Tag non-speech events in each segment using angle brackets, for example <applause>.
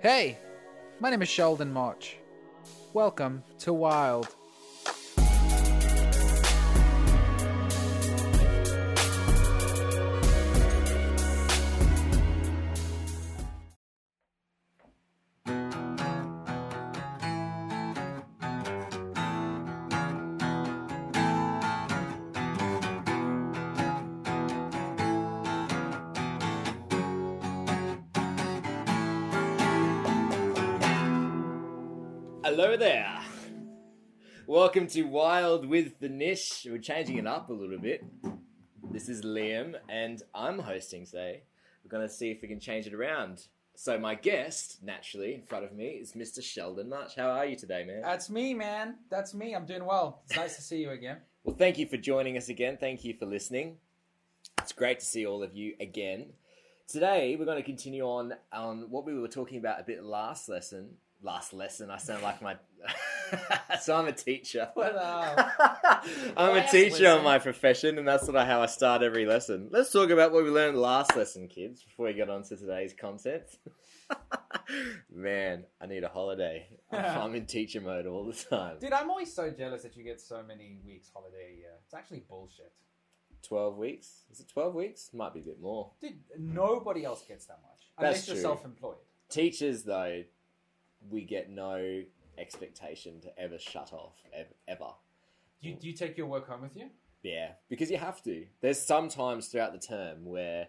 Hey, my name is Sheldon March. Welcome to Wild. Welcome to Wild with the Nish. We're changing it up a little bit. This is Liam, and I'm hosting today. We're going to see if we can change it around. So, my guest, naturally, in front of me is Mr. Sheldon March. How are you today, man? That's me, man. That's me. I'm doing well. It's nice to see you again. <laughs> Well, thank you for joining us again. Thank you for listening. It's great to see all of you again. Today, we're going to continue on on what we were talking about a bit last lesson. Last lesson, I sound like my. <laughs> so I'm a teacher. Uh, <laughs> I'm a teacher on my profession, and that's sort of how I start every lesson. Let's talk about what we learned last lesson, kids, before we get on to today's content. <laughs> Man, I need a holiday. I'm, I'm in teacher mode all the time. Dude, I'm always so jealous that you get so many weeks holiday a year. It's actually bullshit. 12 weeks? Is it 12 weeks? Might be a bit more. Dude, nobody else gets that much. That's Unless you're true. self-employed. Teachers, though, we get no expectation to ever shut off, ever. ever. Do you, do you take your work home with you? Yeah, because you have to. There's some times throughout the term where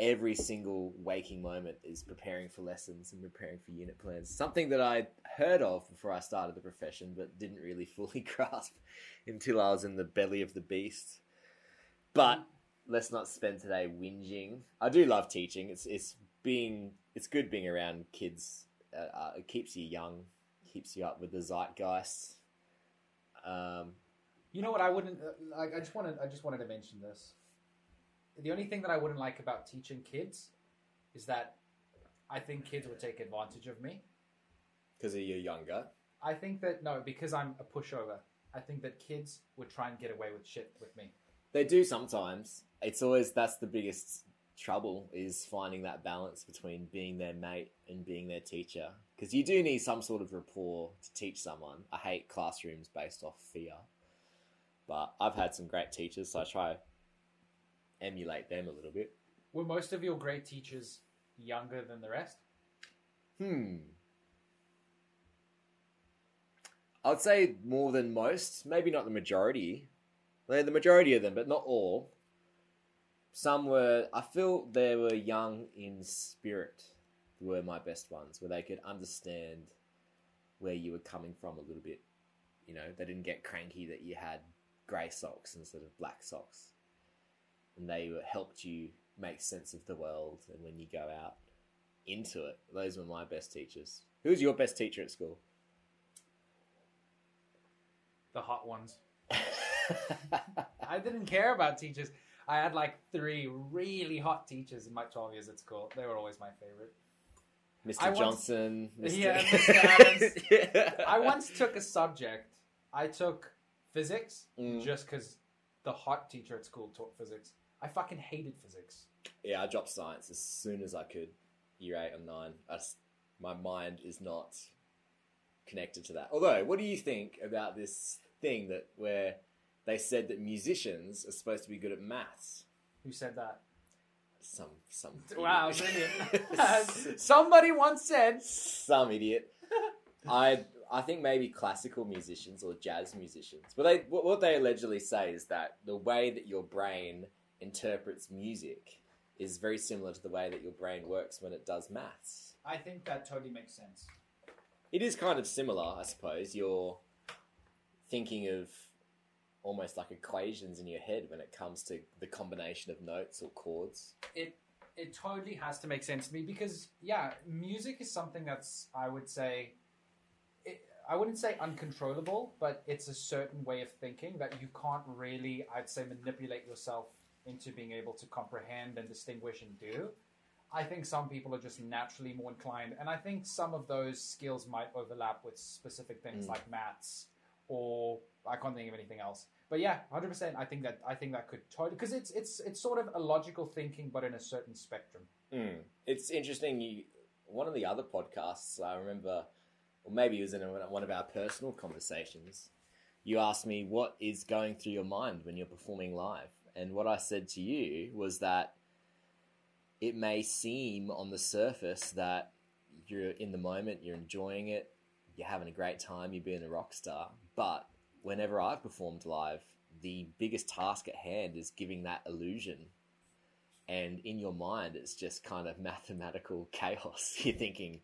every single waking moment is preparing for lessons and preparing for unit plans. Something that I heard of before I started the profession, but didn't really <laughs> fully grasp until I was in the belly of the beast. But let's not spend today whinging. I do love teaching. It's it's being it's good being around kids. Uh, it keeps you young, keeps you up with the zeitgeist. Um, You know what I wouldn't uh, like? I just wanted I just wanted to mention this. The only thing that I wouldn't like about teaching kids is that I think kids would take advantage of me. because you're younger. I think that no, because I'm a pushover. I think that kids would try and get away with shit with me. They do sometimes. It's always that's the biggest trouble is finding that balance between being their mate and being their teacher. Because you do need some sort of rapport to teach someone. I hate classrooms based off fear, but I've had some great teachers, so I try to emulate them a little bit. Were most of your great teachers younger than the rest? Hmm. I'd say more than most, maybe not the majority. They're the majority of them, but not all. Some were, I feel they were young in spirit, were my best ones, where they could understand where you were coming from a little bit. You know, they didn't get cranky that you had grey socks instead of black socks. And they helped you make sense of the world and when you go out into it. Those were my best teachers. Who was your best teacher at school? The hot ones. <laughs> I didn't care about teachers. I had like three really hot teachers in my 12 years at school. They were always my favorite. Mr. I once- Johnson. Mr. Yeah, <laughs> Mr. Adams. Yeah. I once took a subject. I took physics Mm. just because the hot teacher at school taught physics. I fucking hated physics. Yeah, I dropped science as soon as I could. Year eight or nine. My mind is not connected to that. Although, what do you think about this thing that where they said that musicians are supposed to be good at maths? Who said that? Some some <laughs> Wow, brilliant. <laughs> <laughs> Somebody once said. some idiot. I I think maybe classical musicians or jazz musicians. But they what, what they allegedly say is that the way that your brain interprets music is very similar to the way that your brain works when it does maths. I think that totally makes sense. It is kind of similar, I suppose. You're thinking of almost like equations in your head when it comes to the combination of notes or chords. It it totally has to make sense to me because yeah, music is something that's I would say it, I wouldn't say uncontrollable, but it's a certain way of thinking that you can't really I'd say manipulate yourself into being able to comprehend and distinguish and do. I think some people are just naturally more inclined, and I think some of those skills might overlap with specific things Mm. like maths or I can't think of anything else. But yeah, hundred percent. I think that I think that could totally because it's it's it's sort of a logical thinking, but in a certain spectrum. Mm. It's interesting you one of the other podcasts, I remember, or maybe it was in one of our personal conversations. You asked me what is going through your mind when you're performing live, and what I said to you was that it may seem on the surface that you're in the moment, you're enjoying it, you're having a great time, you're being a rock star. But whenever I've performed live, the biggest task at hand is giving that illusion. And in your mind, it's just kind of <laughs> mathematical chaos. <laughs> You're thinking,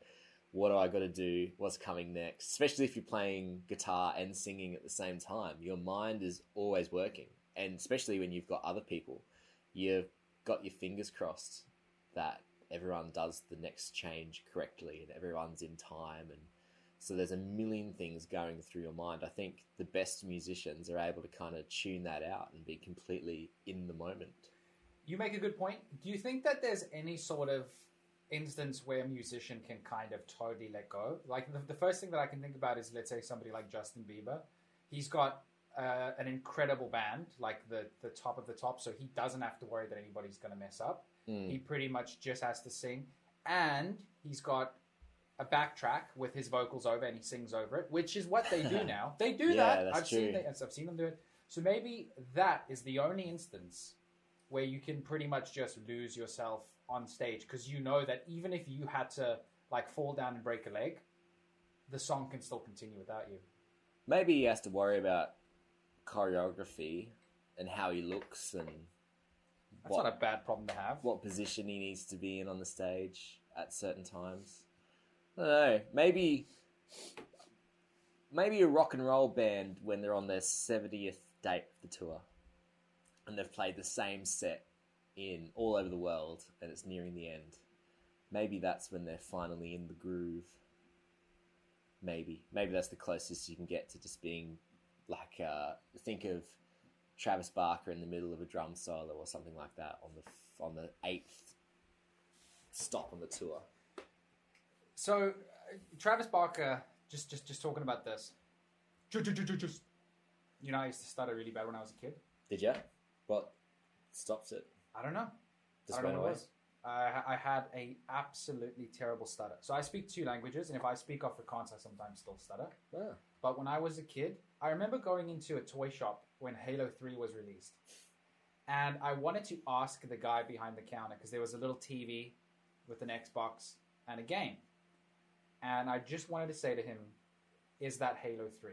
what do I got to do? What's coming next? Especially if you're playing guitar and singing at the same time. Your mind is always working. And especially when you've got other people, you've got your fingers crossed that everyone does the next change correctly and everyone's in time and so there's a million things going through your mind. I think the best musicians are able to kind of tune that out and be completely in the moment. You make a good point. Do you think that there's any sort of instance where a musician can kind of totally let go? Like the, the first thing that I can think about is let's say somebody like Justin Bieber. He's got uh, an incredible band, like the the top of the top, so he doesn't have to worry that anybody's going to mess up. Mm. He pretty much just has to sing, and he's got a backtrack with his vocals over, and he sings over it, which is what they do <laughs> now. They do Yeah, that. I've seen true. they, I've seen them do it. So maybe that is the only instance where you can pretty much just lose yourself on stage because you know that even if you had to like fall down and break a leg, the song can still continue without you. Maybe he has to worry about choreography and how he looks and That's what, not a bad problem to have. what position he needs to be in on the stage at certain times. I don't know. Maybe maybe a rock and roll band when they're on their seventieth date of the tour, and they've played the same set in all over the world, and it's nearing the end. Maybe that's when they're finally in the groove. Maybe, maybe that's the closest you can get to just being like uh, think of Travis Barker in the middle of a drum solo or something like that on the on the eighth stop on the tour. So uh, Travis Barker, just just just talking about this. Ju- ju- ju- ju- Just, you know, I used to stutter really bad when I was a kid. Did you? What stopped it? I don't know. Just I don't know what it was. I, I had a absolutely terrible stutter. So I speak two languages, and if I speak Afrikaans, I sometimes still stutter. Ah. But when I was a kid, I remember going into a toy shop when Halo 3 was released. And I wanted to ask the guy behind the counter because there was a little TV with an Xbox and a game. And I just wanted to say to him, Is that Halo 3?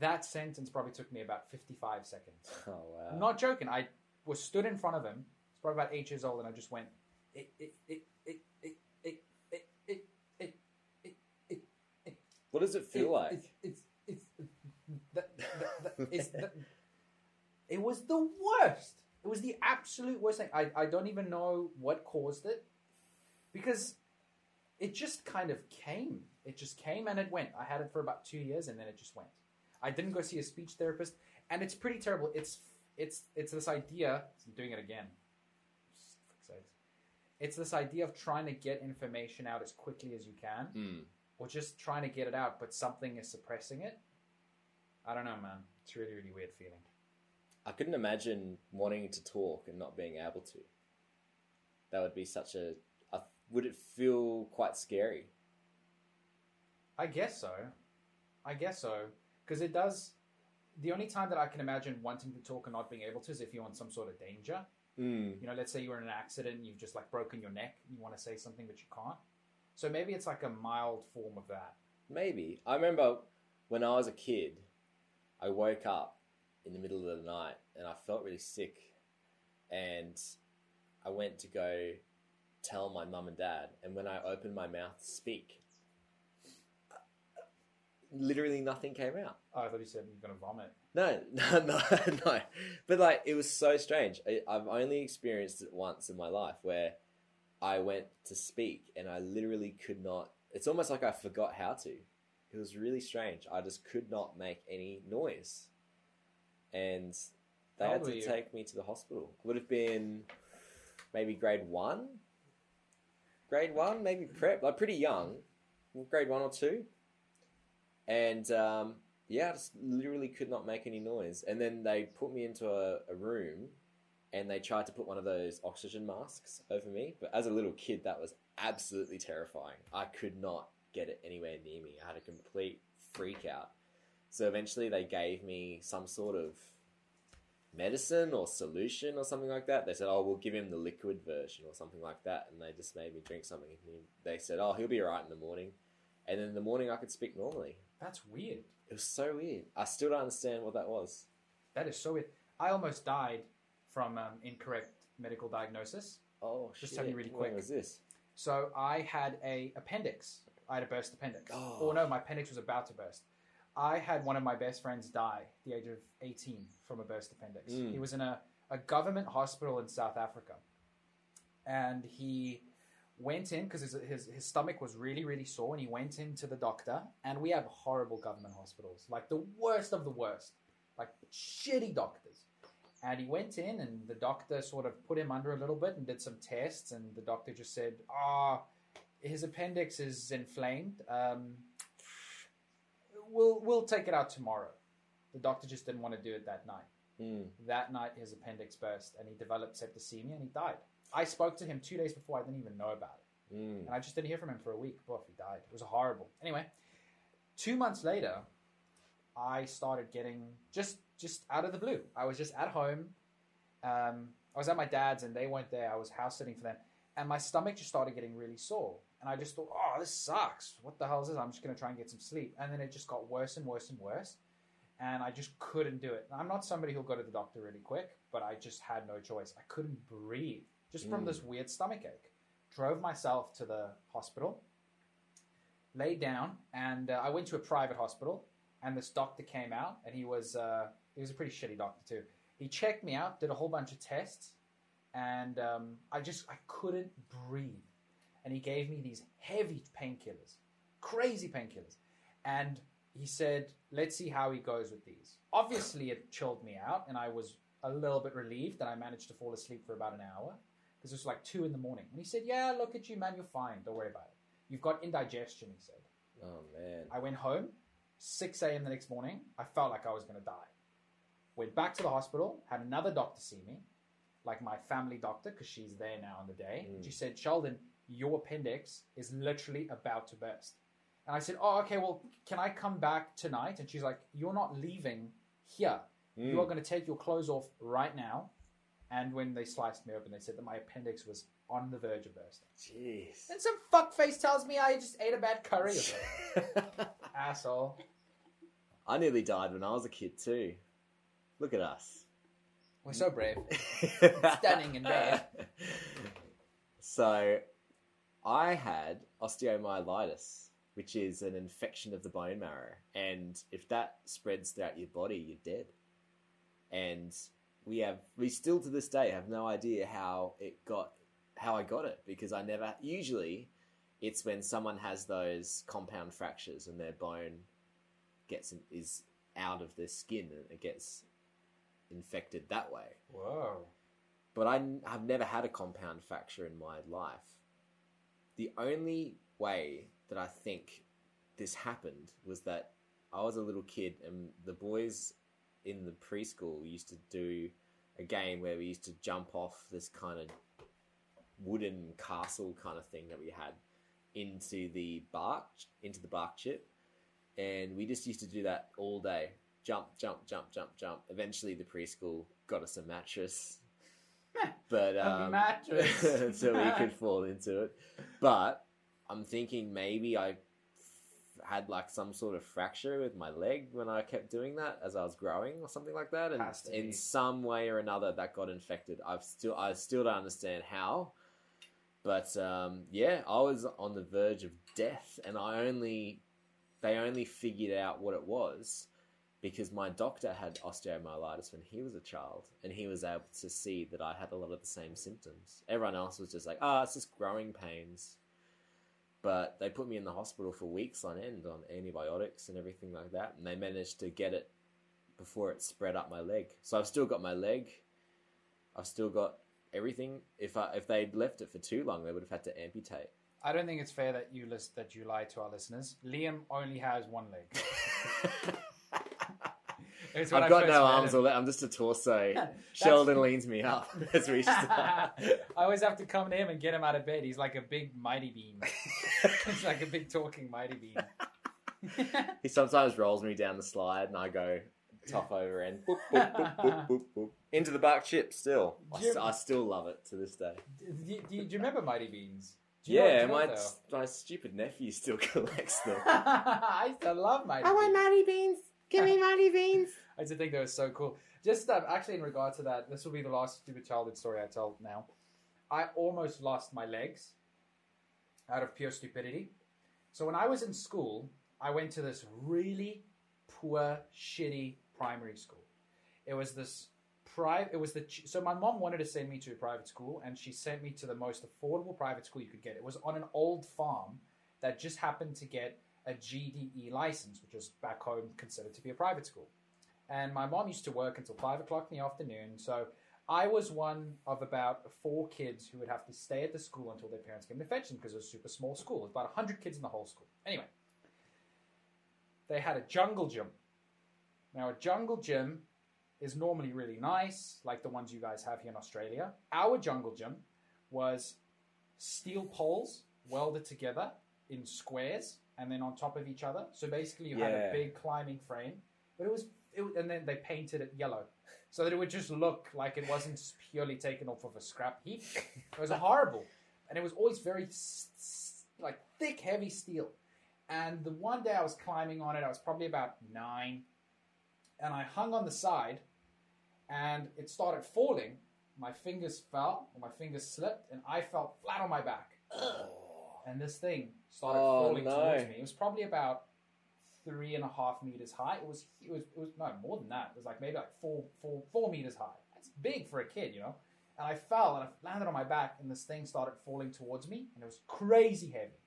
That sentence probably took me about 55 seconds. Oh wow! I'm not joking. I was stood in front of him. He's probably about eight years old, and I just went, it, it, it, it, it, it, it, it, it, it, it, it, what does it feel it- like? It's, it's, it's, that, that, that, it's that, it was the worst. It was the absolute worst thing. I, I don't even know what caused it because it just kind of came. It just came and it went. I had it for about two years and then it just went. I didn't go see a speech therapist, and it's pretty terrible. It's it's it's this idea. I'm doing it again. For fuck's sakes. It's this idea of trying to get information out as quickly as you can Mm. or just trying to get it out, but something is suppressing it. I don't know, man. It's a really, really weird feeling. I couldn't imagine wanting to talk and not being able to. That would be such a. would it feel quite scary? I guess so. I guess so. Because it does. The only time that I can imagine wanting to talk and not being able to is if you're in some sort of danger. Mm. You know, let's say you're in an accident and you've just like broken your neck and you want to say something but you can't. So maybe it's like a mild form of that. Maybe. I remember when I was a kid, I woke up in the middle of the night and I felt really sick. And I went to go tell my mum and dad. And when I opened my mouth to speak, literally nothing came out. Oh, I thought you said you're going to vomit. No, <laughs> no, no, no. But like, it was so strange. I, I've only experienced it once in my life where I went to speak and I literally could not. It's almost like I forgot how to. It was really strange. I just could not make any noise, and they had to you? take me to the hospital. Would have been maybe grade one, grade one, maybe prep, like pretty young, grade one or two, and um, yeah, I just literally could not make any noise. And then they put me into a, a room and they tried to put one of those oxygen masks over me. But as a little kid, that was absolutely terrifying. I could not get it anywhere near me. I had a complete freak out. So eventually they gave me some sort of medicine or solution or something like that. They said, "Oh, we'll give him the liquid version or something like that," and they just made me drink something. And they said, "Oh, he'll be alright in the morning," and then in the morning I could speak normally. That's weird. It was so weird. I still don't understand what that was. That is so weird. I almost died from um, incorrect medical diagnosis. Oh, Just shit. tell you really quick. was this? So I had a appendix. I had a burst appendix. Oh. Or no, my appendix was about to burst. I had one of my best friends die at the age of 18 from a burst appendix. Mm. He was in a, a government hospital in South Africa. And he went in because his, his, his stomach was really, really sore. And he went in to the doctor. And we have horrible government hospitals, like the worst of the worst, like shitty doctors. And he went in, and the doctor sort of put him under a little bit and did some tests. And the doctor just said, "Ah, his appendix is inflamed. Um, we'll we'll take it out tomorrow." The doctor just didn't want to do it that night. Mm. That night, his appendix burst, and he developed septicemia, and he died. I spoke to him two days before. I didn't even know about it, Mm. and I just didn't hear from him for a week. Boy, he died. It was horrible. Anyway, two months later, I started getting just just out of the blue. I was just at home. Um, I was at my dad's, and they weren't there. I was house sitting for them, and my stomach just started getting really sore. And I just thought, oh, this sucks. What the hell is this? I'm just going to try and get some sleep. And then it just got worse and worse and worse. And I just couldn't do it. I'm not somebody who'll go to the doctor really quick, but I just had no choice. I couldn't breathe just from Mm. this weird stomach ache. Drove myself to the hospital, laid down, and uh, I went to a private hospital. And this doctor came out, and he was uh, he was a pretty shitty doctor too. He checked me out, did a whole bunch of tests, and um, I just I couldn't breathe. And he gave me these heavy painkillers, crazy painkillers, and he said, "Let's see how he goes with these." Obviously, it chilled me out, and I was a little bit relieved that I managed to fall asleep for about an hour because it was like two in the morning. And he said, "Yeah, look at you, man. You're fine. Don't worry about it. You've got indigestion." He said. Oh man. I went home, 6 a.m. the next morning. I felt like I was going to die. Went back to the hospital, had another doctor see me, like my family doctor, because she's there now on the day. Mm. She said, Sheldon, your appendix is literally about to burst. And I said, Oh, okay, well, can I come back tonight? And she's like, You're not leaving here. You Mm. are going to take your clothes off right now. And when they sliced me open, they said that my appendix was on the verge of bursting. Jeez. And some fuckface tells me I just ate a bad curry. <laughs> Asshole. I nearly died when I was a kid too. Look at us. We're so brave. <laughs> Stunning and brave. So, I had osteomyelitis, which is an infection of the bone marrow, and if that spreads throughout your body, you're dead. And we have, we still to this day have no idea how it got, how I got it because I never. Usually, it's when someone has those compound fractures and their bone gets is out of their skin and it gets infected that way Wow. but I have never had a compound fracture in my life. The only way that I think this happened was that I was a little kid and the boys in the preschool used to do a game where we used to jump off this kind of wooden castle kind of thing that we had into the bark into the bark chip. And we just used to do that all day. Jump jump jump jump jump. Eventually the preschool got us a mattress <laughs> but um, mattress. <laughs> so we could <laughs> fall into it. But i'm thinking maybe i f- had like some sort of fracture with my leg when i kept doing that as i was growing or something like that. And in be. some way or another that got infected. I've still i still don't understand how. But um, yeah, I was on the verge of death, and I only they only figured out what it was because my doctor had osteomyelitis when he was a child, and he was able to see that I had a lot of the same symptoms. Everyone else was just like, "Ah, it's just growing pains." But they put me in the hospital for weeks on end on antibiotics and everything like that, and they managed to get it before it spread up my leg. So I've still got my leg. I've still got everything. If I, if they'd left it for too long, they would have had to amputate. I don't think it's fair that you list that you lie to our listeners. Liam only has one leg. <laughs> It was when I I've got no arms him. or le- I'm just a torso. <laughs> Sheldon leans me <laughs> up <laughs> as we start. I always have to come to him and get him out of bed. He's like a big mighty bean. He's like a big talking mighty bean. he sometimes rolls me down the slide and I go top over end. Boop, boop, boop, boop, boop, boop. Into the bark chip still. I, you- st- I still love it to this day. do, you, do you remember mighty beans? Do you know- Yeah, do you know my, what they are? my stupid nephew still collects them. I used to love mighty I beans. Want mighty Beans. Give me <laughs> Mighty Beans. I to think that was so cool. Just um, actually, in regard to that, this will be the last stupid childhood story I tell now. I almost lost my legs out of pure stupidity. So when I was in school, I went to this really poor, shitty primary school. It was this private. It was the ch- so my mom wanted to send me to a private school, and she sent me to the most affordable private school you could get. It was on an old farm that just happened to get a GDE license, which was back home considered to be a private school. And my mom used to work until five o'clock in the afternoon, so I was one of about four kids who would have to stay at the school until their parents came to fetch them because it was a super small school. About 100 kids in the whole school. Anyway, they had a jungle gym. Now, a jungle gym is normally really nice, like the ones you guys have here in Australia. Our jungle gym was steel poles welded together in squares and then on top of each other. So basically, you had a Yeah. big climbing frame, but it was, it, and then they painted it yellow so that it would just look like it wasn't purely taken off of a scrap heap. It was horrible, and it was always very s- s- like thick, heavy steel. And the one day I was climbing on it, I was probably about nine, and I hung on the side, and it started falling. My fingers fell, or my fingers slipped, and I fell flat on my back. Oh. And this thing started Oh, falling no. towards me. It was probably about three and a half meters high. It was it was it was no more than that. It was like maybe like four four four meters high. That's big for a kid, you know. And I fell and I landed on my back, and this thing started falling towards me, and it was crazy heavy.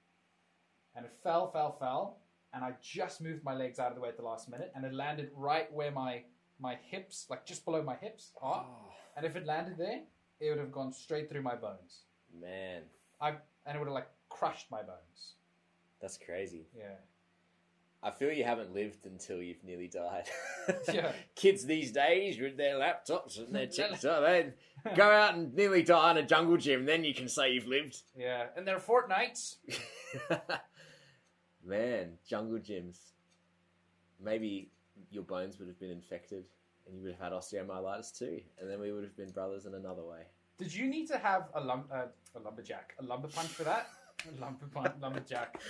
And it fell, fell, fell, and I just moved my legs out of the way at the last minute, and it landed right where my my hips, like just below my hips, are. Oh, And if it landed there, it would have gone straight through my bones, man, I and it would have like crushed my bones. that's crazy. Yeah. I feel you haven't lived until you've nearly died. <laughs> Yeah. Kids these days with their laptops and their <laughs> TikTok, they go out and nearly die in a jungle gym, then you can say you've lived. Yeah, and their Fortnites. <laughs> Man, jungle gyms. Maybe your bones would have been infected and you would have had osteomyelitis too, and then we would have been brothers in another way. Did you need to have a lum uh, a lumberjack, a lumbar punch for that? A <laughs> lumberjack.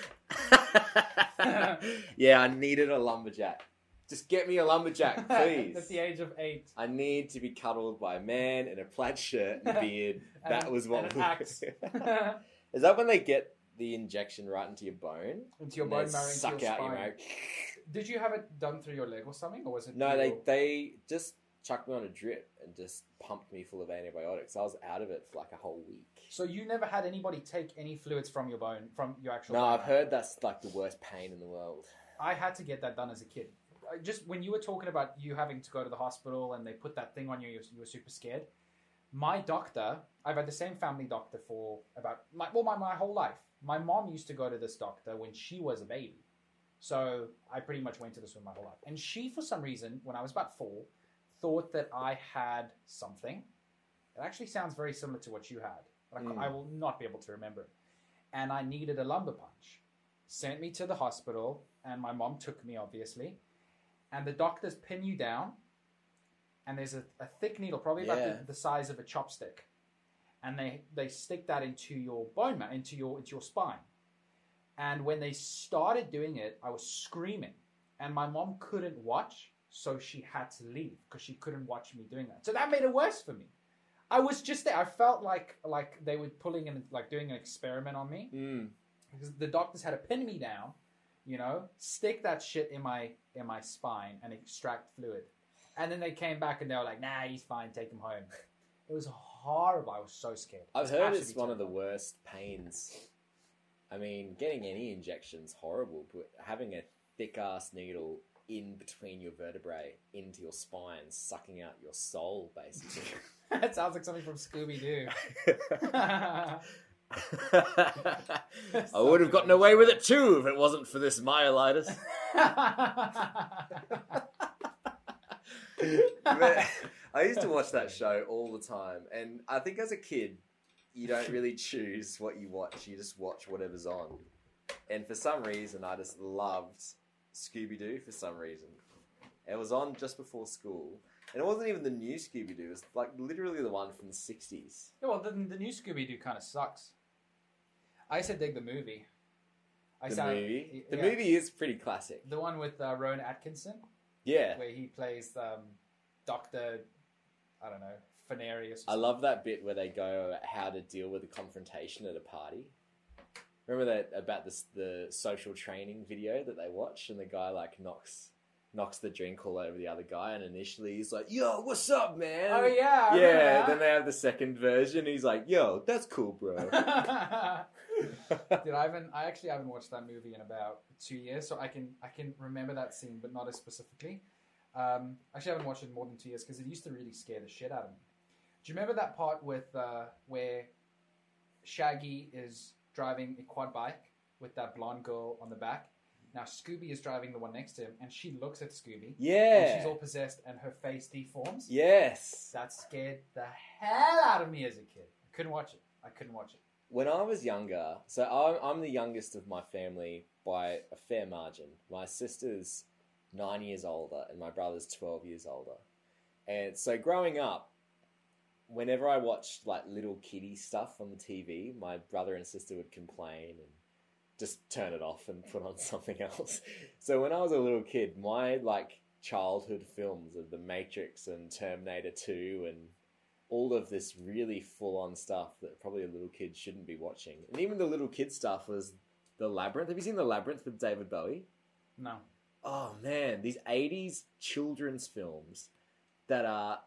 <laughs> yeah, I needed a lumberjack. Just get me a lumberjack, <laughs> please. At the age of eight. I need to be cuddled by a man in a plaid shirt and a beard. And that was what and an Is that when they get the injection right into your bone? into your bone marrow, suck your out spine. your marrow? Did you have it done through your leg or something, or was it? No, they your- they just chucked me on a drip and just pumped me full of antibiotics. I was out of it for like a whole week. So you never had anybody take any fluids from your bone, from your actual. No, bone I've marrow? heard that's like the worst pain in the world. I had to get that done as a kid. Just when you were talking about you having to go to the hospital and they put that thing on you, you you were super scared. My doctor, I've had the same family doctor for about my, well my, my whole life. My mom used to go to this doctor when she was a baby, so I pretty much went to this one my whole life. And she, for some reason, when I was about four, thought that I had something. It actually sounds very similar to what you had, but I, Mm. I will not be able to remember it. And I needed a lumbar punch sent me to the hospital, and my mom took me, obviously. And the doctors pin you down, and there's a, a thick needle, probably about the, the size of a chopstick, and they they stick that into your bone marrow, into your into your spine. And when they started doing it, I was screaming, and my mom couldn't watch, so she had to leave because she couldn't watch me doing that. So that made it worse for me. I was just there. I felt like like they were pulling and like doing an experiment on me Mm. because the doctors had to pin me down, you know, stick that shit in my in my spine and extract fluid, and then they came back and they were like, "Nah, he's fine. Take him home." It was horrible. I was so scared. I've heard it's one of the worst pains. I mean, getting any injection's horrible, but having a thick ass needle in between your vertebrae into your spine, sucking out your soul, basically. <laughs> that sounds like something from Scooby Doo. <laughs> <laughs> I would have gotten away with it too if it wasn't for this myelitis. But I used to watch that show all the time, and I think as a kid, you don't really choose what you watch. You just watch whatever's on. And for some reason, I just loved Scooby Doo. For some reason, it was on just before school, and it wasn't even the new Scooby Doo. It was like literally the one from the '60s. Yeah, well, the, the new Scooby Doo kind of sucks. I used to dig the movie. I The movie, the yeah, movie is pretty classic. the one with uh, Rowan Atkinson, Yeah, where he plays um, Doctor, I don't know, Phanarius. or I love that bit where they go how to deal with a confrontation at a party. Remember that about this the social training video that they watch, and the guy like knocks knocks the drink all over the other guy, and initially he's like, "Yo, what's up, man?" Oh yeah, I yeah. Then they have the second version. He's like, "Yo, that's cool, bro." <laughs> <laughs> Dude, I haven't. I actually haven't watched that movie in about two years, so I can I can remember that scene, but not as specifically. Um, actually, I haven't watched it in more than two years because it used to really scare the shit out of me. Do you remember that part with uh, where Shaggy is driving a quad bike with that blonde girl on the back? Now Scooby is driving the one next to him, and she looks at Scooby, and yeah. she's all possessed, and her face deforms. Yes. That scared the hell out of me as a kid. I couldn't watch it. I couldn't watch it. When I was younger, so I'm, I'm the youngest of my family by a fair margin. My sister's nine years older, and my brother's 12 years older. And so growing up, whenever I watched like little kiddie stuff on the TV, my brother and sister would complain and just turn it off and put on <laughs> something else. So when I was a little kid, my like childhood films of The Matrix and Terminator 2 and all of this really full on stuff that probably a little kid shouldn't be watching. And even the little kid stuff was The Labyrinth. Have you seen The Labyrinth with David Bowie? No. Oh man, these 80s children's films that are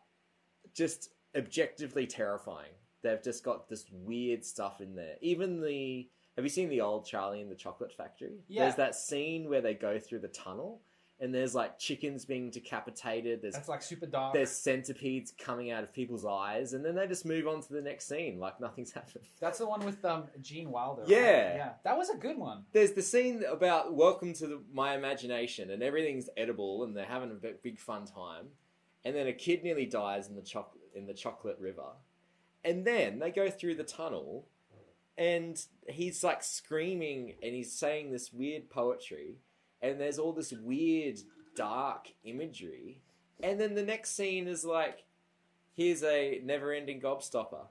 just objectively terrifying. They've just got this weird stuff in there. Even the have you seen the old Charlie and the Chocolate Factory? Yeah. There's that scene where they go through the tunnel and there's like chickens being decapitated. There's That's like super dark. there's centipedes coming out of people's eyes, and then they just move on to the next scene like nothing's <laughs> happened. That's the one with um, Gene Wilder. right? Yeah. Yeah. That was a good one. There's the scene about welcome to the, my imagination, and everything's edible, and they're having a big, big fun time, and then a kid nearly dies in the chocolate in the chocolate river, and then they go through the tunnel, and he's like screaming, and he's saying this weird poetry, and there's all this weird dark imagery, and then the next scene is like, here's a never-ending gobstopper.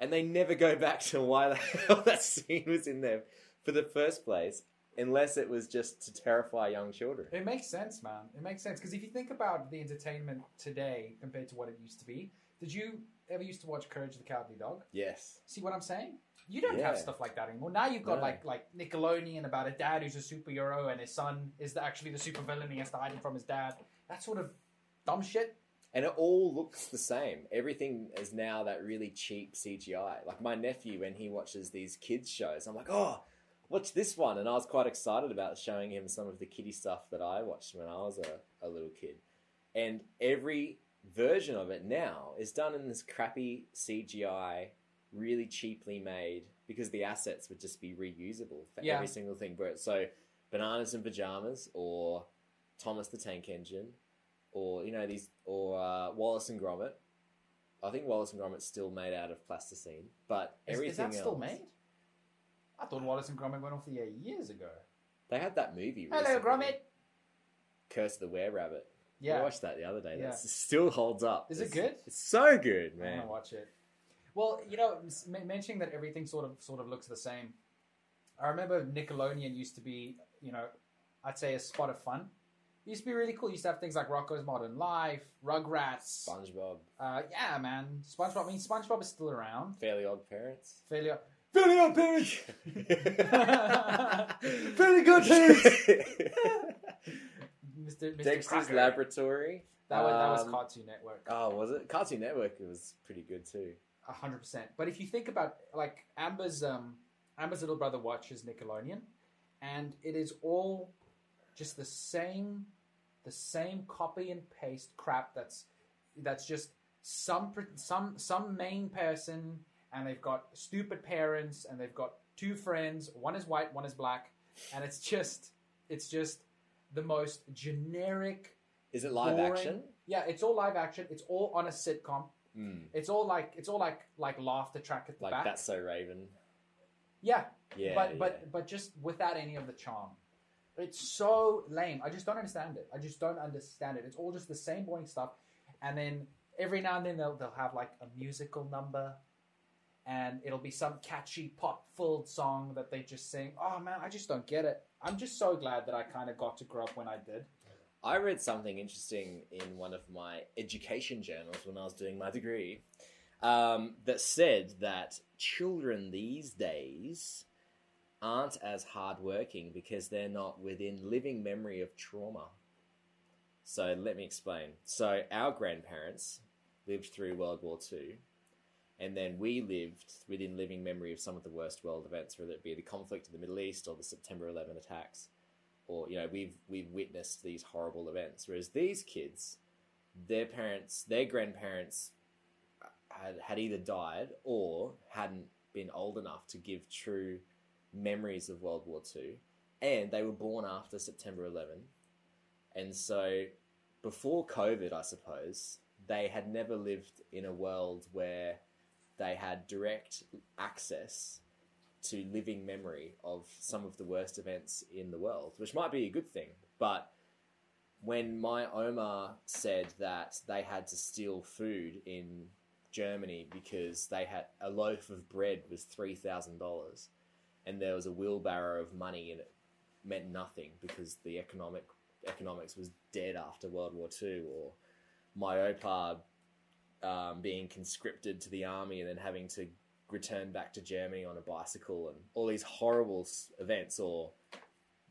And they never go back to why the <laughs> hell that scene was in there for the first place, unless it was just to terrify young children. It makes sense, man. It makes sense because if you think about the entertainment today compared to what it used to be, did you ever used to watch Courage the Cowardly Dog? Yes. See what I'm saying? You don't have stuff like that anymore. Now you've got No. like like Nickelodeon about a dad who's a superhero and his son is the, actually the supervillain. He has to hide him from his dad. That sort of dumb shit. And it all looks the same. Everything is now that really cheap CGI. Like my nephew, when he watches these kids' shows, I'm like, oh, watch this one. And I was quite excited about showing him some of the kiddie stuff that I watched when I was a, a little kid. And every version of it now is done in this crappy CGI, really cheaply made, because the assets would just be reusable for Yeah. every single thing. So, Bananas in Pajamas or Thomas the Tank Engine or you know these or uh, Wallace and Gromit. I think Wallace and Gromit's still made out of plasticine, but Is, everything is that still else, made? I thought Wallace and Gromit went off the air years ago. They had that movie. Hello, Gromit. Curse of the Were Rabbit. Yeah, I watched that the other day. Yeah. That still holds up. Is it good? It's so good, man. I want to watch it. Well, you know, mentioning that everything sort of sort of looks the same. I remember Nickelodeon used to be, you know, I'd say a spot of fun. It used to be really cool. It used to have things like Rocko's Modern Life, Rugrats. SpongeBob, Uh, yeah, man. SpongeBob. I mean, SpongeBob is still around. Fairly Odd Parents. Failure. Failure, parents. Very good parents. Mr. Mr. Dexter's Crocker. Laboratory. That was that was Um, Cartoon Network. Oh, was it Cartoon Network? It was pretty good too. A hundred percent. But if you think about like Amber's um Amber's little brother watches Nickelodeon, and it is all just the same, the same copy and paste crap. That's that's just some pr- some some main person, and they've got stupid parents, and they've got two friends. One is white, one is black, and it's just it's just the most generic Is it live boring. action? Yeah, it's all live action. It's all on a sitcom. Mm. It's all like it's all like like laughter track at the Like back. that's so Raven. Yeah, Yeah, but yeah. but but just without any of the charm. It's so lame. I just don't understand it. I just don't understand it. It's all just the same boring stuff, and then every now and then they'll they'll have like a musical number, and it'll be some catchy pop-filled song that they just sing. Oh man, I just don't get it. I'm just so glad that I kind of got to grow up when I did. I read something interesting in one of my education journals when I was doing my degree um, that said that children these days aren't as hardworking because they're not within living memory of trauma. So let me explain. So our grandparents lived through World War II, and then we lived within living memory of some of the worst world events, whether it be the conflict in the Middle East or the September 11 attacks. Or you know we've we've witnessed these horrible events. Whereas these kids their parents their grandparents had had either died or hadn't been old enough to give true memories of World War II and they were born after September 11 and so before covid I suppose they had never lived in a world where they had direct access to living memory of some of the worst events in the world, which might be a good thing. But when my Oma said that they had to steal food in Germany because they had a loaf of bread was three thousand dollars, and there was a wheelbarrow of money and it meant nothing because the economic economics was dead after World War Two, or my Opa um, being conscripted to the army and then having to return back to Germany on a bicycle and all these horrible events or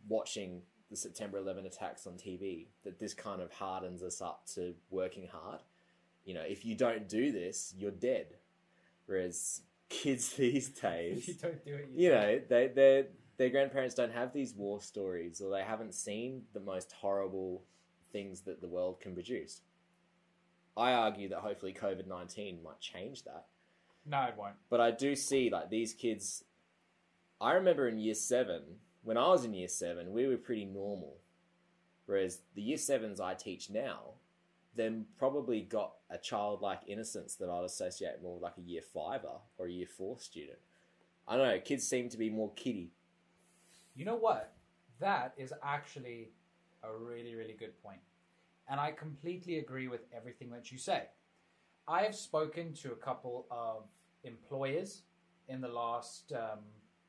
watching the September 11 attacks on TV that this kind of hardens us up to working hard. You know, if you don't do this, you're dead. Whereas kids <laughs> these If you days, don't do it, you know, they their their grandparents don't have these war stories or they haven't seen the most horrible things that the world can produce. I argue that hopefully COVID 19 might change that. no, it won't. But I do see like these kids. I remember in year seven, when I was in year seven, we were pretty normal. Whereas the year sevens I teach now, then probably got a childlike innocence that I'd associate more with like a year fiver or a year four student. I don't know, kids seem to be more kiddie. You know what? That is actually a really, really good point. And I completely agree with everything that you say. I have spoken to a couple of employers in the last, um,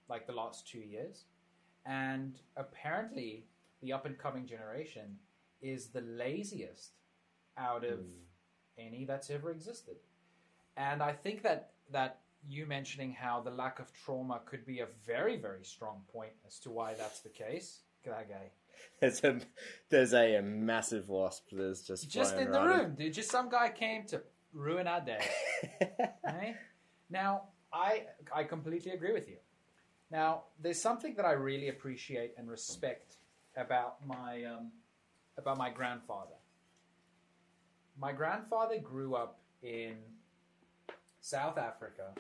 like the last two years, and apparently the up and coming generation is the laziest out of Mm. any that's ever existed. And I think that that you mentioning how the lack of trauma could be a very, very strong point as to why that's the case. Look at that guy. <laughs> There's a there's a, a massive wasp that's just Just in the right room, dude. Just some guy came to ruin our day. <laughs> Okay? Now, I I completely agree with you. Now, there's something that I really appreciate and respect about my um, about my grandfather. My grandfather grew up in South Africa,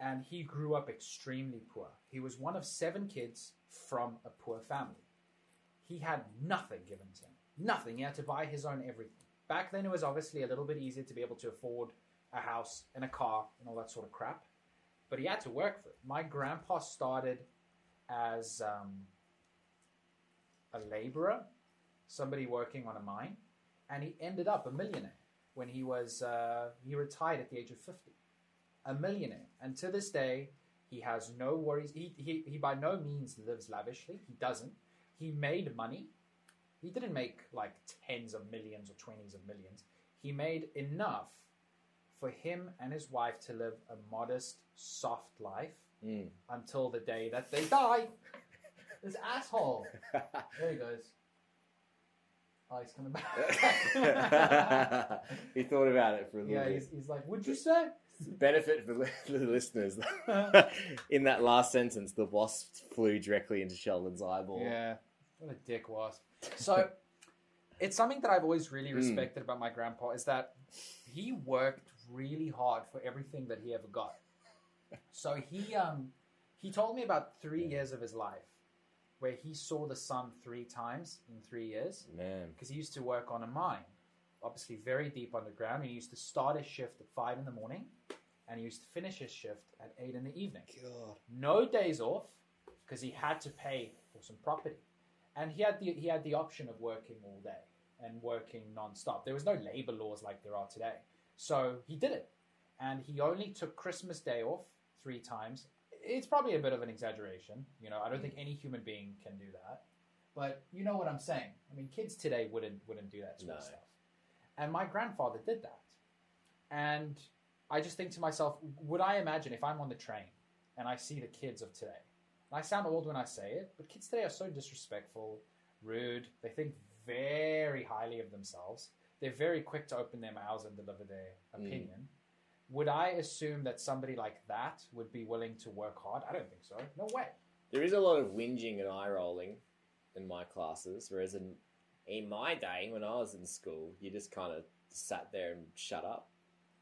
and he grew up extremely poor. He was one of seven kids from a poor family. He had nothing given to him. Nothing. He had to buy his own everything. Back then, it was obviously a little bit easier to be able to afford a house and a car and all that sort of crap. But he had to work for it. My grandpa started as um, a laborer, somebody working on a mine, and he ended up a millionaire when he was uh, he retired at the age of fifty. A millionaire, and to this day, he has no worries. He, he, he by no means lives lavishly. He doesn't. He made money. He didn't make like tens of millions or twenties of millions. He made enough for him and his wife to live a modest, soft life Mm. until the day that they die. <laughs> This asshole. <laughs> There he goes. Oh, he's coming back. <laughs> he thought about it for a little yeah, bit. he's, he's like, "Would you say?" Benefit for the listeners. In that last sentence, the wasp flew directly into Sheldon's eyeball. Yeah, what a dick wasp. So, <laughs> it's something that I've always really Mm. respected about my grandpa is that he worked really hard for everything that he ever got. So he um he told me about three years of his life where he saw the sun three times in three years Man. because he used to work on a mine, obviously very deep underground. And he used to start his shift at five in the morning, and he used to finish his shift at eight in the evening. God. No days off because he had to pay for some property, and he had the he had the option of working all day and working non-stop. There was no labor laws like there are today, so he did it, and he only took Christmas Day off three times. It's probably a bit of an exaggeration, you know. I don't think any human being can do that, but you know what I'm saying. I mean, kids today wouldn't wouldn't do that sort of stuff, and my grandfather did that, and I just think to myself, would I imagine if I'm on the train and I see the kids of today? And I sound old when I say it, but kids today are so disrespectful, rude. They think very highly of themselves. They're very quick to open their mouths and deliver their Mm. opinion. Would I assume that somebody like that would be willing to work hard? I don't think so. No way. There is a lot of whinging and eye rolling in my classes, whereas in in my day when I was in school, you just kind of sat there and shut up.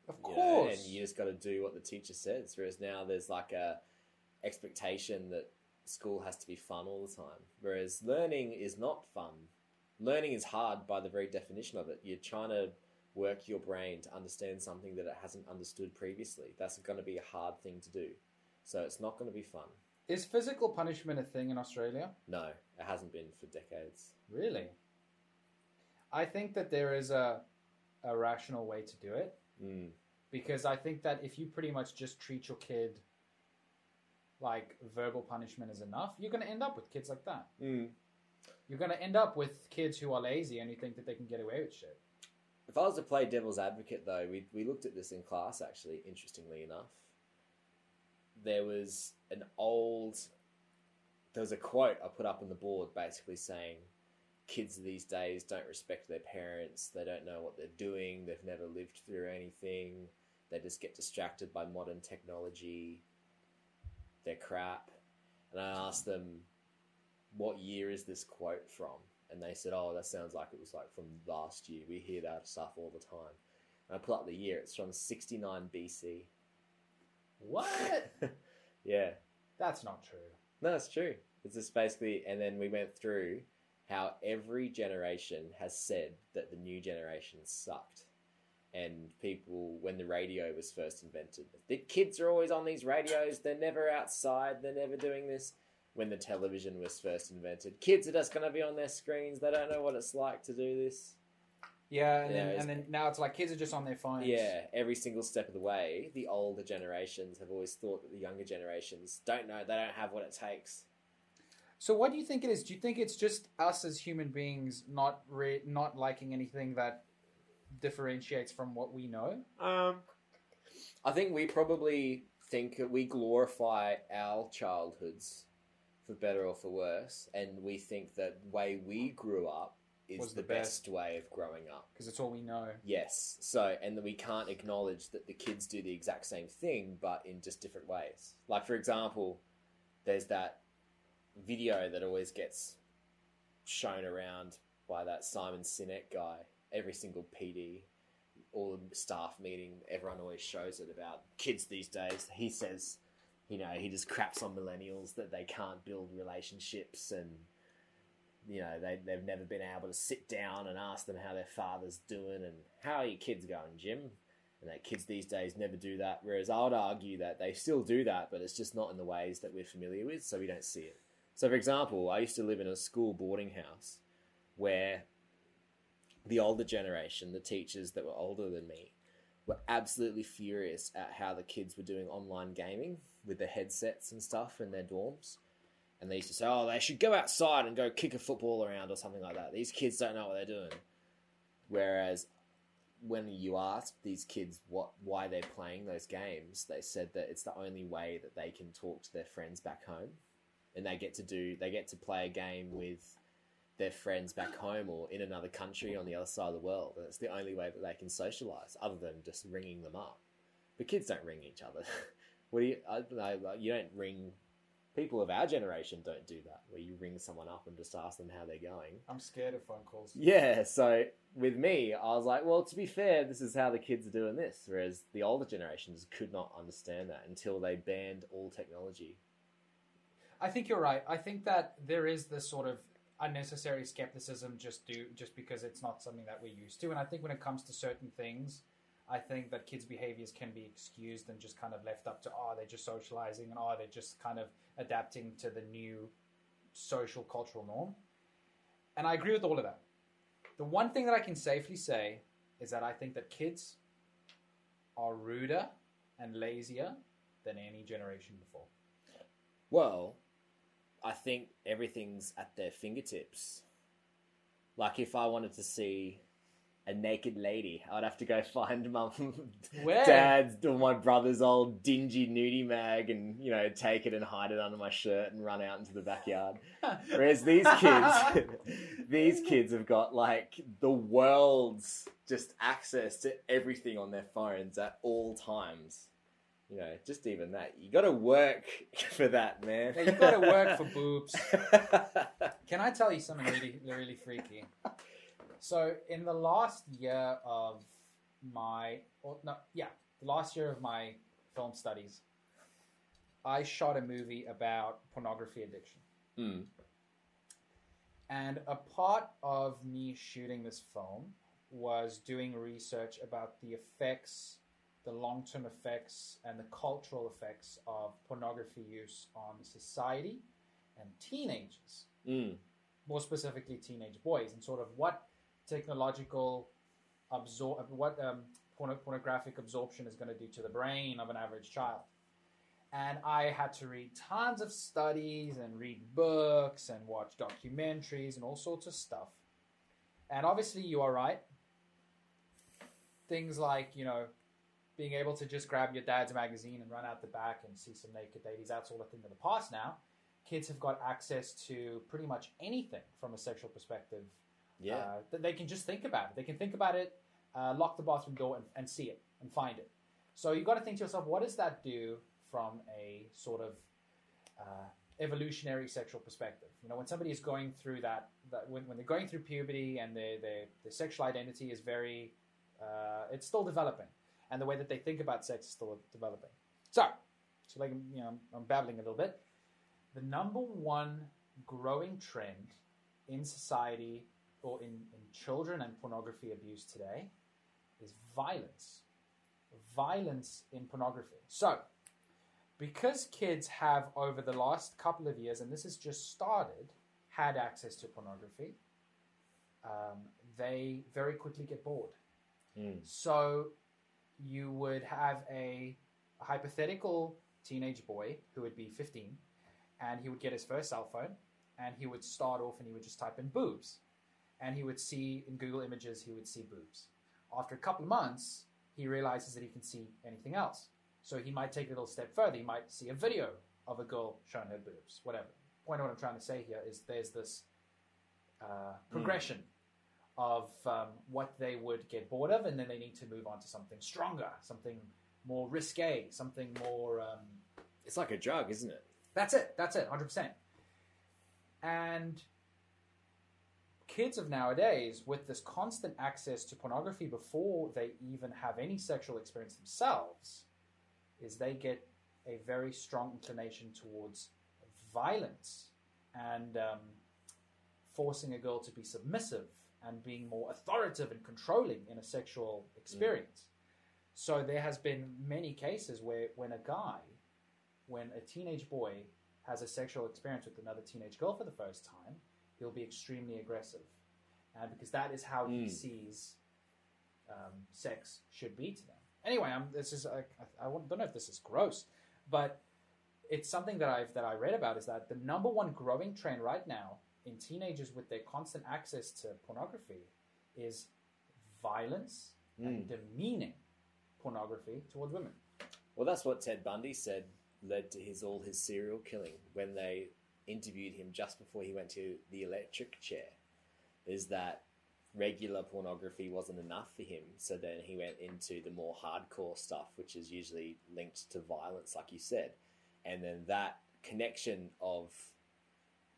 Of you know, course. and you just got to do what the teacher says. Whereas now there's like a expectation that school has to be fun all the time. Whereas learning is not fun. Learning is hard by the very definition of it. You're trying to work your brain to understand something that it hasn't understood previously. That's going to be a hard thing to do. So it's not going to be fun. Is physical punishment a thing in Australia? No, it hasn't been for decades. Really? I think that there is a, a rational way to do it. Mm. because I think that if you pretty much just treat your kid like verbal punishment is enough, you're going to end up with kids like that. Mm. You're going to end up with kids who are lazy and who think that they can get away with shit. If I was to play devil's advocate, though, we, we looked at this in class, actually, interestingly enough. There was an old. There was a quote I put up on the board basically saying, kids these days don't respect their parents, they don't know what they're doing, they've never lived through anything, they just get distracted by modern technology, they're crap. And I asked them, what year is this quote from? And they said, oh, that sounds like it was like from last year. We hear that stuff all the time. And I pull up the year, it's from 69 BC. What? <laughs> yeah. That's not true. No, it's true. It's just basically, and then we went through how every generation has said that the new generation sucked. And people, when the radio was first invented, the kids are always on these radios, they're never outside, they're never doing this. When the television was first invented, kids are just going to be on their screens, they don't know what it's like to do this. Yeah, and, Yeah, then, and then now it's like kids are just on their phones. Yeah, every single step of the way, the older generations have always thought that the younger generations don't know, they don't have what it takes. So what do you think it is? Do you think it's just us as human beings not re- not liking anything that differentiates from what we know? Um, I think we probably think that we glorify our childhoods for better or for worse, and we think that the way we grew up is Was the, the best. way of growing up. Because it's all we know. Yes, so and then we can't acknowledge that the kids do the exact same thing, but in just different ways. Like for example, there's that video that always gets shown around by that Simon Sinek guy. Every single PD, all the staff meeting, everyone always shows it about kids these days. He says, you know, he just craps on millennials that they can't build relationships and you know they, they've never been able to sit down and ask them how their father's doing and how are your kids going jim and that kids these days never do that whereas i would argue that they still do that but it's just not in the ways that we're familiar with so we don't see it so for example i used to live in a school boarding house where the older generation the teachers that were older than me were absolutely furious at how the kids were doing online gaming with their headsets and stuff in their dorms and they used to say, "Oh, they should go outside and go kick a football around or something like that." These kids don't know what they're doing. Whereas when you ask these kids what why they're playing those games, they said that it's the only way that they can talk to their friends back home, and they get to do they get to play a game with their friends back home or in another country on the other side of the world, and it's the only way that they can socialize, other than just ringing them up. But kids don't ring each other. <laughs> what do you? I don't know. Like, you don't ring people of our generation don't do that where you ring someone up and just ask them how they're going I'm scared of phone calls. yeah so with me i was like well to be fair this is how the kids are doing this whereas the older generations could not understand that until they banned all technology I think you're right. I think that there is this sort of unnecessary skepticism just do just because it's not something that we're used to. And I think when it comes to certain things, I think that kids' behaviors can be excused and just kind of left up to oh they're just socializing and oh they're just kind of adapting to the new social cultural norm. And I agree with all of that. The one thing that I can safely say is that I think that kids are ruder and lazier than any generation before. Well, I think everything's at their fingertips. Like if I wanted to see a naked lady, I'd have to go <laughs> find my Where? dad's or my brother's old dingy nudie mag and, you know, take it and hide it under my shirt and run out into the backyard. <laughs> Whereas these kids, <laughs> these kids have got like the world's just access to everything on their phones at all times. You know, just even that. You got to work <laughs> for that, man. Yeah, you gotta work for boobs. <laughs> Can I tell you something really, really freaky? So, in the last year of my, or no, yeah, the last year of my film studies, I shot a movie about pornography addiction. Mm. And a part of me shooting this film was doing research about the effects, the long term effects, and the cultural effects of pornography use on society and teenagers, Mm. more specifically teenage boys, and sort of what technological what um, porno- pornographic absorption is going to do to the brain of an average child. And I had to read tons of studies and read books and watch documentaries and all sorts of stuff. And obviously, you are right. Things like, you know, being able to just grab your dad's magazine and run out the back and see some naked ladies, that's all a thing of the past now. Kids have got access to pretty much anything from a sexual perspective Yeah. uh, that they can just think about it. They can think about it, uh, lock the bathroom door, and, and see it and find it. So you've got to think to yourself, what does that do from a sort of uh, evolutionary sexual perspective? You know, when somebody is going through that, that when, when they're going through puberty and their, their, their sexual identity is very, uh, it's still developing, and the way that they think about sex is still developing. So, so like you know, I'm babbling a little bit. The number one growing trend in society or in, in children and pornography abuse today is violence. Violence in pornography. So, because kids have over the last couple of years, and this has just started, had access to pornography, um, they very quickly get bored. Mm. So, you would have a, hypothetical teenage boy who would be 15, and he would get his first cell phone, and he would start off and he would just type in boobs and he would see in Google Images, he would see boobs. After a couple of months, he realizes that he can see anything else. So he might take a little step further. He might see a video of a girl showing her boobs, whatever. Point of what I'm trying to say here is there's this uh, progression of um, what they would get bored of, and then they need to move on to something stronger, something more risque, something more. Um, It's like a drug, isn't it? that's it. That's it. Hundred percent. And kids of nowadays, with this constant access to pornography before they even have any sexual experience themselves, is they get a very strong inclination towards violence and um, forcing a girl to be submissive and being more authoritative and controlling in a sexual experience. So there has been many cases where when a guy, when a teenage boy has a sexual experience with another teenage girl for the first time, he'll be extremely aggressive, and because that is how he Mm. sees um, sex should be to them. Anyway, I'm, this is I, I, I don't know if this is gross, but it's something that I've that I read about is that the number one growing trend right now in teenagers with their constant access to pornography is violence and hmm. demeaning pornography towards women. Well, that's what Ted Bundy said led to his all his serial killing when they interviewed him just before he went to the electric chair. Is that regular pornography wasn't enough for him, so then he went into the more hardcore stuff, which is usually linked to violence, like you said, and then that connection of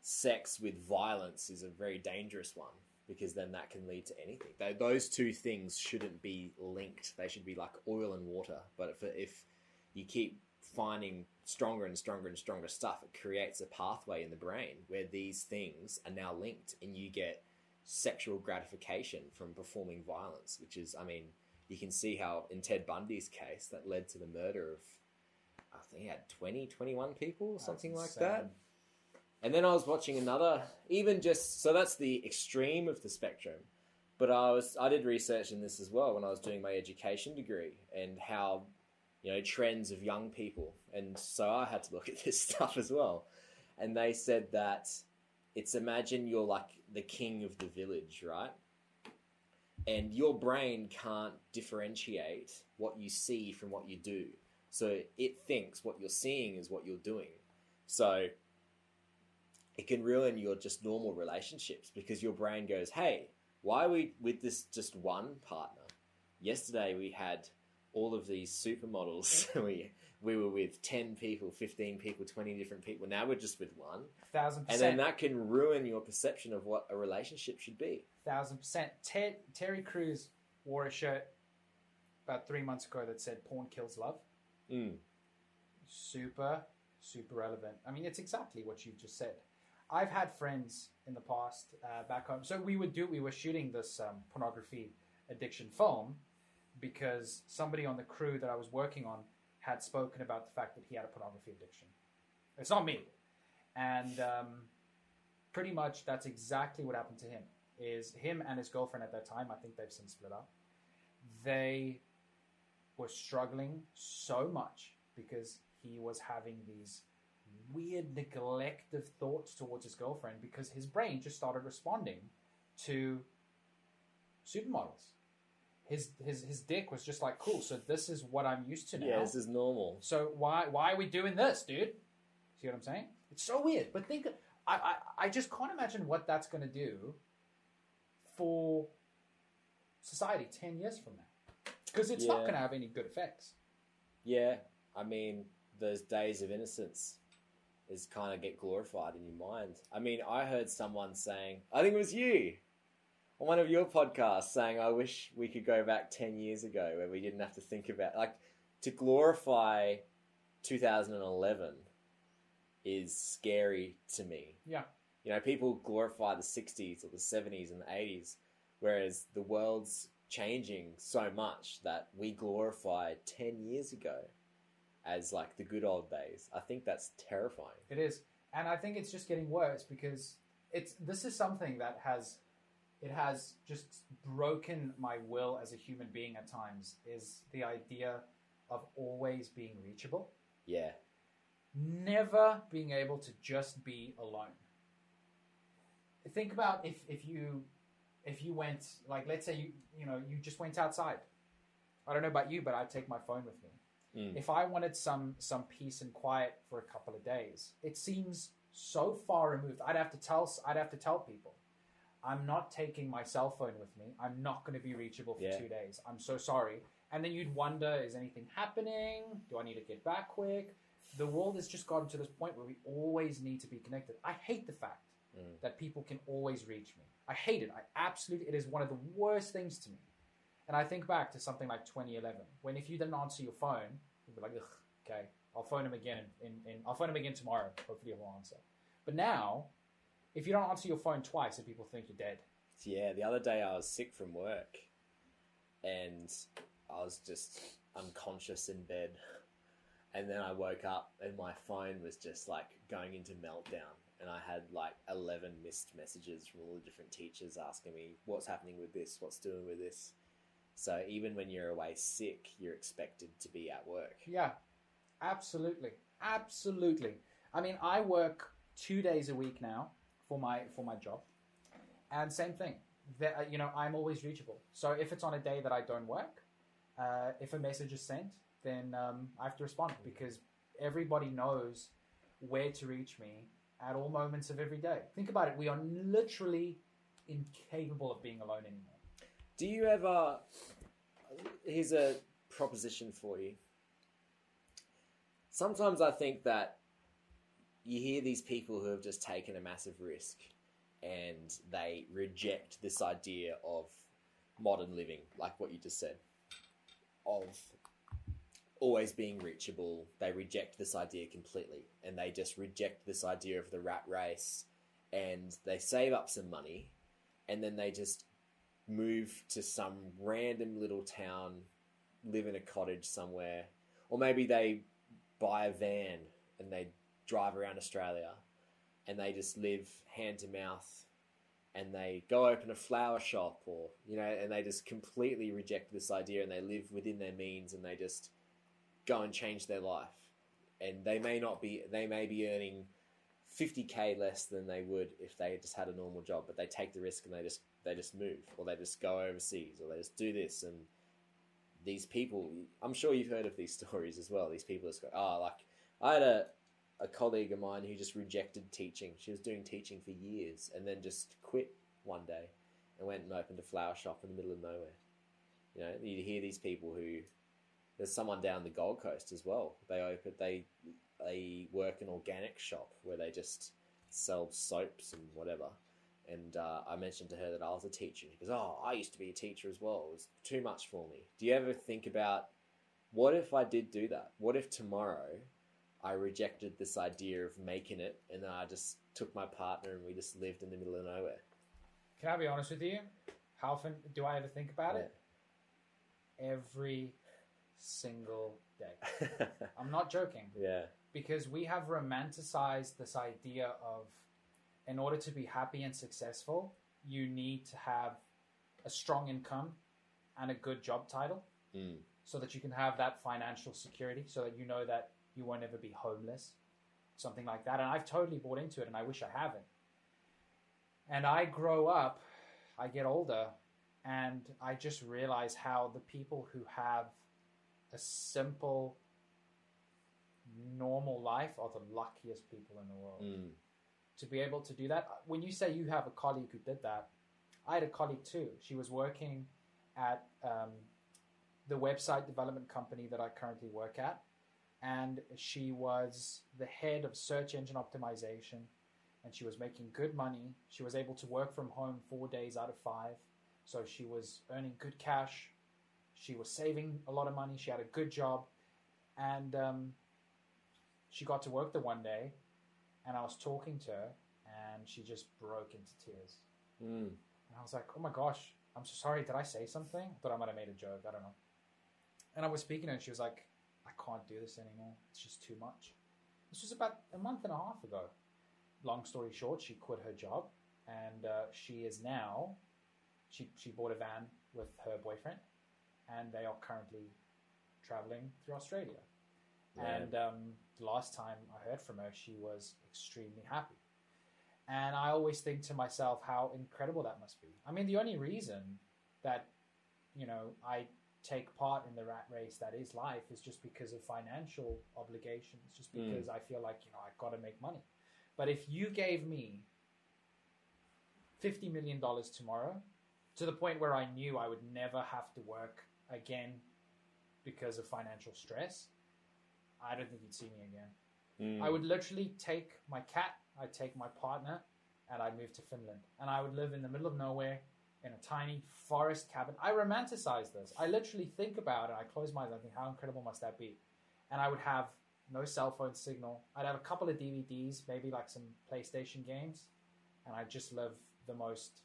sex with violence is a very dangerous one because then that can lead to anything. Tho- Those two things shouldn't be linked. They should be like oil and water. But if, if you keep finding stronger and stronger and stronger stuff, it creates a pathway in the brain where these things are now linked, and you get sexual gratification from performing violence, which is, I mean, you can see how in Ted Bundy's case that led to the murder of, I think he had 20, 21 people, That's something like that. And then I was watching another, even just so that's the extreme of the spectrum. But I was I did research in this as well when I was doing my education degree and how you know trends of young people, and so I had to look <laughs> at this stuff as well. And they said that it's imagine you're like the king of the village, right? And your brain can't differentiate what you see from what you do. So it thinks what you're seeing is what you're doing. So it can ruin your just normal relationships because your brain goes, hey, why are we with this just one partner? Yesterday we had all of these supermodels. <laughs> we we were with ten people, fifteen people, twenty different people. Now we're just with one. thousand percent. and then that can ruin your perception of what a relationship should be. Thousand percent. Ted, Terry Crews wore a shirt about three months ago that said "Porn kills love." Mm. Super, super relevant. I mean, it's exactly what you've just said. I've had friends in the past uh, back home. So we would do. We were shooting this um, pornography addiction film because somebody on the crew that I was working on had spoken about the fact that he had a pornography addiction. It's not me, and um, pretty much that's exactly what happened to him. Is him and his girlfriend at that time? I think they've since split up. They were struggling so much because he was having these weird neglective thoughts towards his girlfriend because his brain just started responding to supermodels. His his his dick was just like cool. So this is what I'm used to now. Yeah, this is normal. So why why are we doing this, dude? See what I'm saying? It's so weird. But think, I I, I just can't imagine what that's going to do for society ten years from now, because it's not going to have any good effects. Yeah, I mean, those days of innocence is kind of get glorified in your mind. I mean, I heard someone saying, I think it was you on one of your podcasts saying, I wish we could go back 10 years ago where we didn't have to think about, like, to glorify 2011 is scary to me. Yeah. You know, people glorify the 60s or the 70s and the 80s, whereas the world's changing so much that we glorify 10 years ago as like the good old days. I think that's terrifying. It is, and I think it's just getting worse because it's this is something that has it has just broken my will as a human being at times. Is the idea of always being reachable, Yeah. never being able to just be alone. Think about if if you if you went like let's say you you know you just went outside. I don't know about you, but I'd take my phone with me Mm. if I wanted some some peace and quiet for a couple of days, it seems so far removed. I'd have to tell I'd have to tell people, I'm not taking my cell phone with me. I'm not going to be reachable for Yeah. two days. I'm so sorry. And then you'd wonder, is anything happening? Do I need to get back quick? The world has just gotten to this point where we always need to be connected. I hate the fact Mm. that people can always reach me. I hate it. I absolutely. It is one of the worst things to me. And I think back to something like 2011, when if you didn't answer your phone, you'd be like, okay, I'll phone him again, in, I'll phone him again tomorrow. Hopefully he'll answer. But now, if you don't answer your phone twice, then people think you're dead. Yeah, the other day I was sick from work and I was just unconscious in bed. And then I woke up and my phone was just like going into meltdown. And I had like 11 missed messages from all the different teachers asking me what's happening with this, what's doing with this. So even when you're away sick, you're expected to be at work. Yeah, absolutely, absolutely. I mean, I work two days a week now for my for my job, and same thing. That uh, you know, I'm always reachable. So if it's on a day that I don't work, uh, if a message is sent, then um, I have to respond because everybody knows where to reach me at all moments of every day. Think about it. We are literally incapable of being alone anymore. Do you ever? Here's a proposition for you. Sometimes I think that you hear these people who have just taken a massive risk and they reject this idea of modern living, like what you just said, of always being reachable. They reject this idea completely, and they just reject this idea of the rat race, and they save up some money, and then they just move to some random little town, live in a cottage somewhere, or maybe they buy a van and they drive around Australia, and they just live hand to mouth and they go open a flower shop or you know and they just completely reject this idea and they live within their means and they just go and change their life. And they may not be they may be earning 50k less than they would if they just had a normal job but they take the risk and they just they just move or they just go overseas or they just do this and these people i'm sure you've heard of these <laughs> stories as well these people just go oh like i had a a colleague of mine who just rejected teaching. She was doing teaching for years and then just quit one day and went and opened a flower shop in the middle of nowhere. You know, you hear these people who there's someone down the Gold Coast as well. They open they they work an organic shop where they just sell soaps and whatever. And uh, I mentioned to her that I was a teacher. She goes, "Oh, I used to be a teacher as well. It was too much for me." Do you ever think about what if I did do that? What if tomorrow I rejected this idea of making it, and then I just took my partner and we just lived in the middle of nowhere. Can I be honest with you? How often do I ever think about it? Every single day. <laughs> I'm not joking. yeah. Because we have romanticized this idea of, in order to be happy and successful, you need to have a strong income and a good job title Mm. so that you can have that financial security, so that you know that you won't ever be homeless, something like that. And I've totally bought into it, and I wish I haven't. And I grow up, I get older, and I just realize how the people who have a simple, normal life are the luckiest people in the world. Mm. To be able to do that, when you say you have a colleague who did that, I had a colleague too. She was working at um, the website development company that I currently work at and she was the head of search engine optimization and she was making good money. She was able to work from home four days out of five so she was earning good cash. She was saving a lot of money. She had a good job and um, she got to work the one day and i was talking to her and she just broke into tears Mm. and I was like, oh my gosh, I'm so sorry. Did I say something? But I might have made a joke. I don't know. And I was speaking to her and she was like, I can't do this anymore. It's just too much. This was about a month and a half ago. Long story short, she quit her job and uh, she is now, she, she bought a van with her boyfriend and they are currently traveling through Australia. Man. And um, the last time I heard from her, she was extremely happy. And I always think to myself how incredible that must be. I mean, the only reason that, you know, I take part in the rat race that is life is just because of financial obligations, just Mm. because I feel like, you know, I've got to make money. But if you gave me $50 million tomorrow, to the point where I knew I would never have to work again because of financial stress, I don't think you'd see me again. Mm. I would literally take my cat, I'd take my partner, and I'd move to Finland. And I would live in the middle of nowhere in a tiny forest cabin. I romanticize this. I literally think about it. I close my eyes. I think, how incredible must that be? And I would have no cell phone signal. I'd have a couple of DVDs, maybe like some PlayStation games, and I'd just live the most,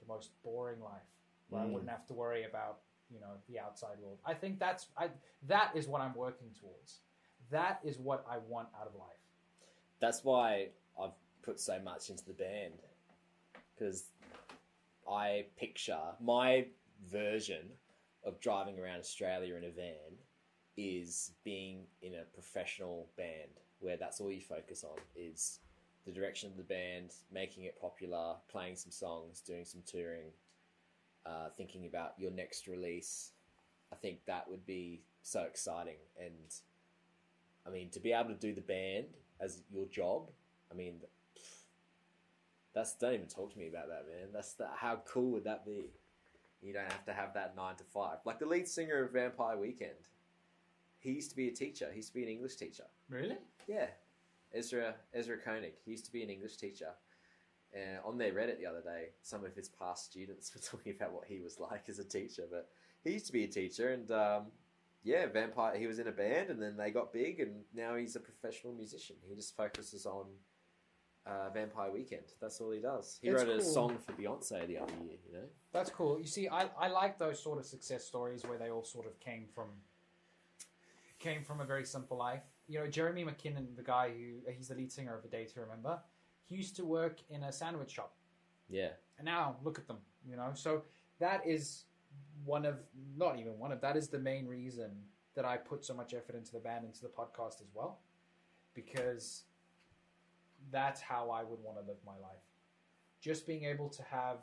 the most boring life where I Mm. wouldn't have to worry about you know the outside world. I think that's I that is what I'm working towards. That is what I want out of life. That's why I've put so much into the band because I picture my version of driving around Australia in a van is being in a professional band where that's all you focus on is the direction of the band, making it popular, playing some songs, doing some touring, uh, thinking about your next release. I think that would be so exciting and I mean, to be able to do the band as your job, I mean, pff, that's don't even talk to me about that, man. That's the, how cool would that be? You don't have to have that nine to five. Like the lead singer of Vampire Weekend, he used to be a teacher. He used to be an English teacher. Really? Yeah, Ezra Ezra Koenig. He used to be an English teacher. And on their Reddit the other day, some of his past students <laughs> were talking about what he was like as a teacher. But he used to be a teacher, and um, yeah, Vampire. He was in a band, and then they got big, and now he's a professional musician. He just focuses on uh, Vampire Weekend. That's all he does. He It's wrote a cool. song for Beyonce the other year. You know. That's cool. You see, I, I like those sort of success stories where they all sort of came from came from a very simple life. You know, Jeremy McKinnon, the guy who he's the lead singer of A Day to Remember, he used to work in a sandwich shop, Yeah. and now look at them. You know, so that is one of not even one of that is the main reason that I put so much effort into the band into the podcast as well, because that's how I would want to live my life. Just being able to have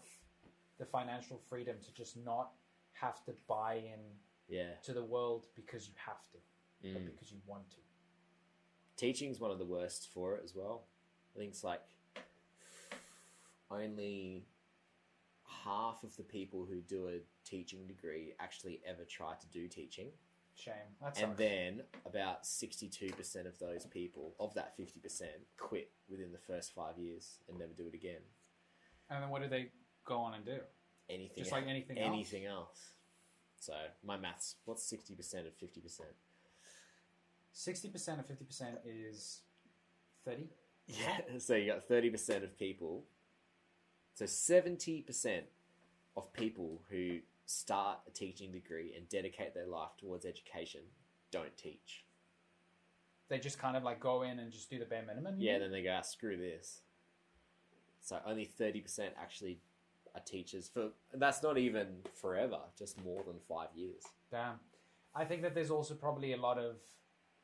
the financial freedom to just not have to buy in Yeah. to the world because you have to, but Mm. because you want to. Teaching's one of the worst for it as well. I think it's like only half of the people who do a teaching degree actually ever try to do teaching. Shame. That's and then about 62% of those people, of that 50%, quit within the first five years and never do it again. and then what do they go on and do? Anything, Just like anything else? anything else. So my maths, what's 60% of 50%? Sixty percent of fifty percent is thirty. <laughs> Yeah, so you got 30% of people. So 70% of people who start a teaching degree and dedicate their life towards education don't teach. They just kind of like go in and just do the bare minimum. Yeah, then they go, ah, screw this. So only 30% actually are teachers for that's not even forever, just more than 5 years. Damn. I think that there's also probably a lot of,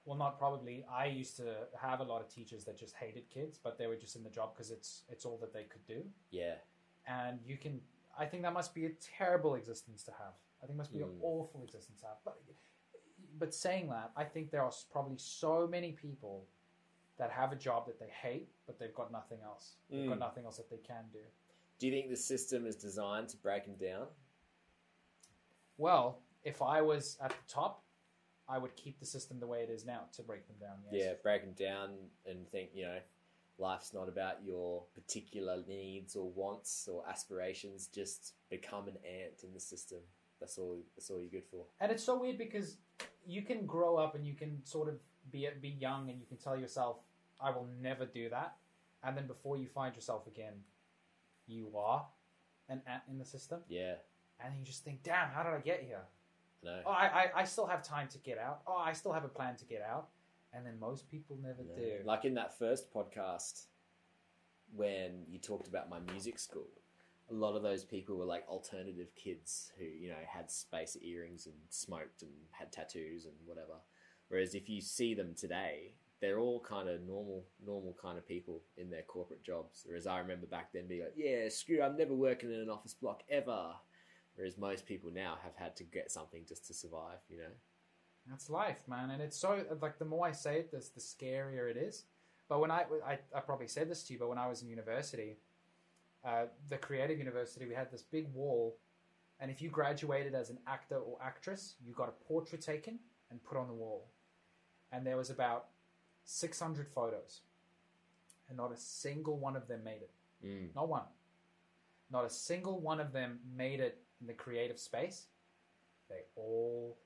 well, not probably. I used to have a lot of teachers that just hated kids, but they were just in the job because it's it's all that they could do. Yeah. And you can, I think that must be a terrible existence to have. I think it must be an Mm. awful existence to have. But but saying that, I think there are probably so many people that have a job that they hate, but they've got nothing else. They've got Mm. nothing else that they can do. Do you think the system is designed to break them down? Well, if I was at the top, I would keep the system the way it is now to break them down. Yes. Yeah, break them down and think, you know, life's not about your particular needs or wants or aspirations. Just become an ant in the system. That's all. That's all you're good for. And it's so weird because you can grow up and you can sort of be be young and you can tell yourself, "I will never do that," and then before you find yourself again, you are an ant in the system, Yeah. and you just think, "Damn, how did I get here? No. Oh, I, I, I still have time to get out. Oh, I still have a plan to get out." And then most people never No. do. Like in that first podcast, when you talked about my music school, a lot of those people were like alternative kids who, you know, had space earrings and smoked and had tattoos and whatever. Whereas if you see them today, they're all kind of normal, normal kind of people in their corporate jobs. Whereas I remember back then being like, yeah, screw, I'm never working in an office block ever. Whereas most people now have had to get something just to survive, you know? That's life, man, and it's so like the more I say it, the, the scarier it is. But when I, I I probably said this to you, but when I was in university, uh, the creative university, we had this big wall, and if you graduated as an actor or actress, you got a portrait taken and put on the wall, and there was about six hundred photos, and not a single one of them made it. Mm. Not one. Not a single one of them made it in the creative space. They all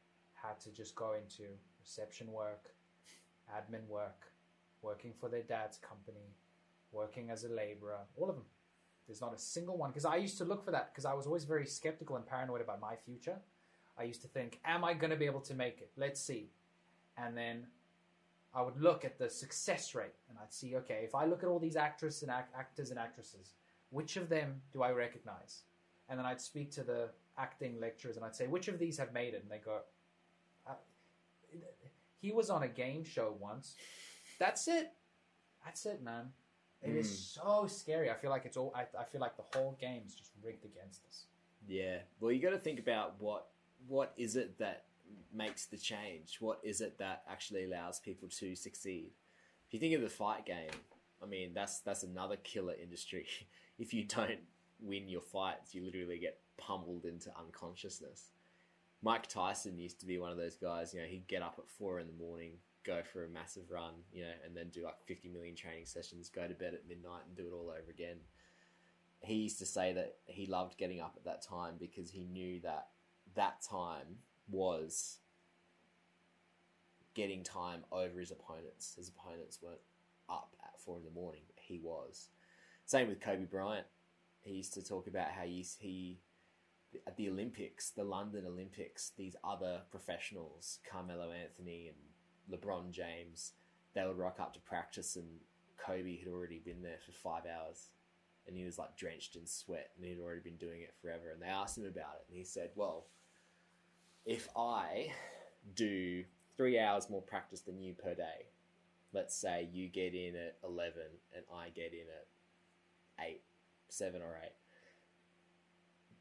had to just go into reception work, admin work, working for their dad's company, working as a laborer, all of them. There's not a single one. Because I used to look for that because I was always very skeptical and paranoid about my future. I used to think, am I going to be able to make it? Let's see. And then I would look at the success rate and I'd see, okay, if I look at all these actors and act- actors and actresses, which of them do I recognize? And then I'd speak to the acting lecturers and I'd say, which of these have made it? And they go, he was on a game show once. That's it. That's it, man. It is mm. so scary. I feel like it's all. I, I feel like the whole game is just rigged against us. Yeah. Well, you got to think about what what is it that makes the change? What is it that actually allows people to succeed? If you think of the fight game, I mean, that's that's another killer industry. <laughs> if you don't win your fights, you literally get pummeled into unconsciousness. Mike Tyson used to be one of those guys. You know, he'd get up at four in the morning, go for a massive run, you know, and then do like fifty million training sessions, go to bed at midnight, and do it all over again he used to say that he loved getting up at that time because he knew that that time was getting time over his opponents. His opponents weren't up at four in the morning, but he was. Same with Kobe Bryant. He used to talk about how he, he at the Olympics, the London Olympics, these other professionals, Carmelo Anthony and LeBron James, they would rock up to practice, and Kobe had already been there for five hours, and he was like drenched in sweat, and he'd already been doing it forever. And they asked him about it, and he said, "Well, if I do three hours more practice than you per day, let's say you get in at eleven and I get in at eight, seven or eight."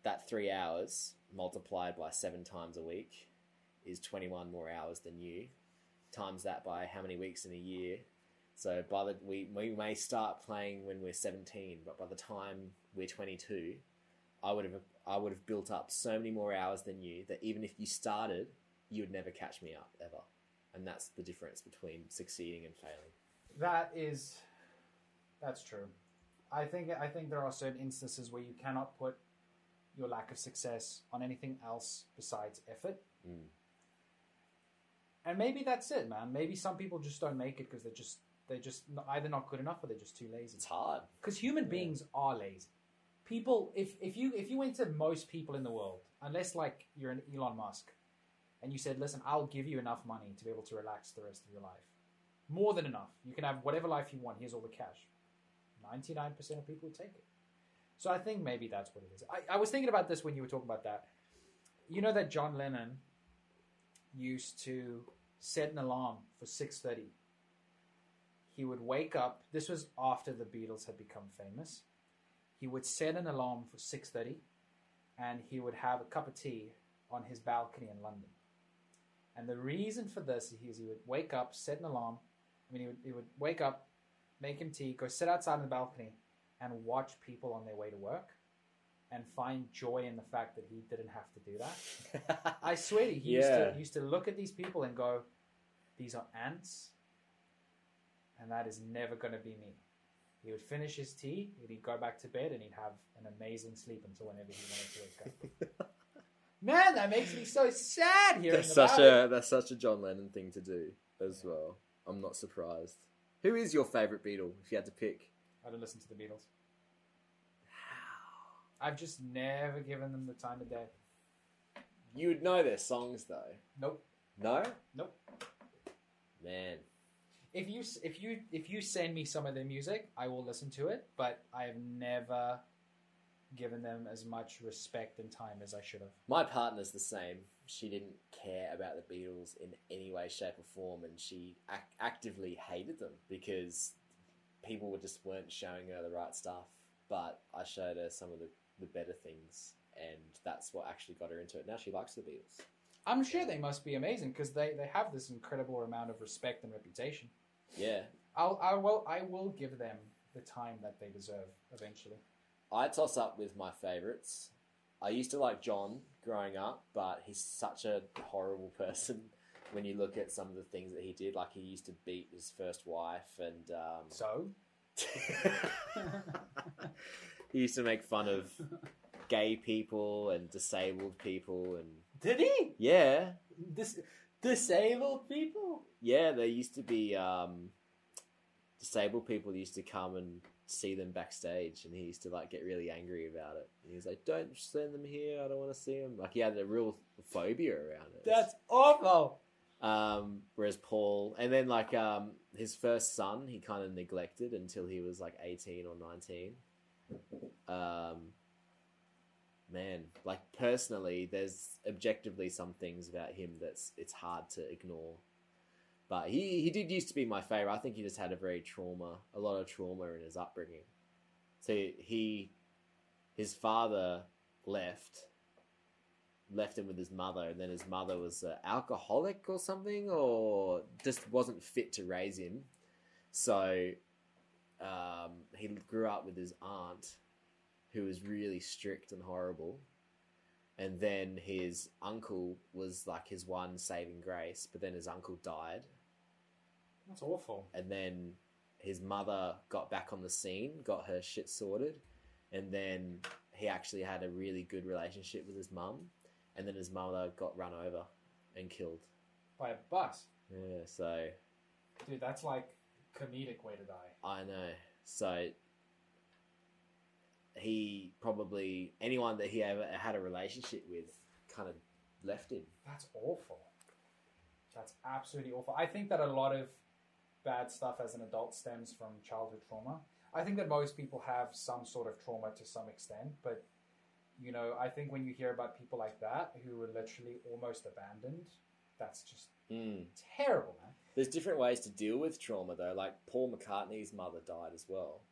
That three hours multiplied by seven times a week is 21 more hours than you. Times that by how many weeks in a year. So by the we we may start playing when we're 17, but by the time we're 22, I would have I would have built up so many more hours than you that even if you started, you would never catch me up ever. And that's the difference between succeeding and failing. That is, that's true. I think I think there are certain instances where you cannot put your lack of success on anything else besides effort. Mm. And maybe that's it, man. Maybe some people just don't make it because they're just they're just either not good enough or they're just too lazy. It's hard. Because human Yeah. beings are lazy. People, if if you if you went to most people in the world, unless like you're an Elon Musk, and you said, "Listen, I'll give you enough money to be able to relax the rest of your life, more than enough. You can have whatever life you want. Here's all the cash." Ninety nine percent of people would take it. So I think maybe that's what it is. I, I was thinking about this when you were talking about that. You know that John Lennon used to set an alarm for six thirty. He would wake up. This was after the Beatles had become famous. He would set an alarm for six thirty, and he would have a cup of tea on his balcony in London. And the reason for this is he would wake up, set an alarm. I mean, he would, he would wake up, make him tea, go sit outside on the balcony, and watch people on their way to work, and find joy in the fact that he didn't have to do that. <laughs> I swear, to you, he used, to, used to look at these people and go, "These are ants, and that is never going to be me." He would finish his tea, he'd go back to bed, and he'd have an amazing sleep until whenever he wanted to wake up. <laughs> Man, that makes me so sad hearing that's about such it. a that's such a John Lennon thing to do as well. I'm not surprised. Who is your favorite Beatle if you had to pick? I don't listen to the Beatles. I've just never given them the time of day. You would know their songs though. Nope. No? Nope. Man. If you if you if you send me some of their music, I will listen to it. But I have never given them as much respect and time as I should have. My partner's the same. She didn't care about the Beatles in any way, shape, or form, and she ac- actively hated them because people were just weren't showing her the right stuff. But I showed her some of the, the better things, and that's what actually got her into it. Now she likes the Beatles. I'm sure they must be amazing because they, they have this incredible amount of respect and reputation. Yeah. I'll I will I will give them the time that they deserve eventually. I toss up with my favourites. I used to like John growing up, but he's such a horrible <laughs> person when you look at some of the things that he did. Like he used to beat his first wife, and um, So <laughs> he used to make fun of gay people and disabled people, and did he? yeah, Dis- disabled people? yeah, there used to be um, disabled people used to come and see them backstage, and he used to like get really angry about it. And he was like, "Don't send them here. I don't want to see them." Like he had a real phobia around it. That's awful. Um, whereas Paul, and then like um, his first son, he kind of neglected until he was like eighteen or nineteen. Um, man, like personally, there's objectively some things about him that's it's hard to ignore. But he he did used to be my favorite. I think he just had a very trauma, a lot of trauma in his upbringing. So he, his father left left him with his mother, and then his mother was an alcoholic or something, or just wasn't fit to raise him. So um, he grew up with his aunt, who was really strict and horrible. And then his uncle was like his one saving grace, but then his uncle died. That's awful. And then his mother got back on the scene, got her shit sorted, and then he actually had a really good relationship with his mum. And then his mother got run over and killed. By a bus. Yeah, so Dude, that's like comedic way to die. I know. So he probably anyone that he ever had a relationship with kind of left him. That's awful. That's absolutely awful. I think that a lot of bad stuff as an adult stems from childhood trauma. I think that most people have some sort of trauma to some extent, but you know, I think when you hear about people like that who were literally almost abandoned, that's just Mm. terrible, man. There's different ways to deal with trauma though. Like Paul McCartney's mother died as well,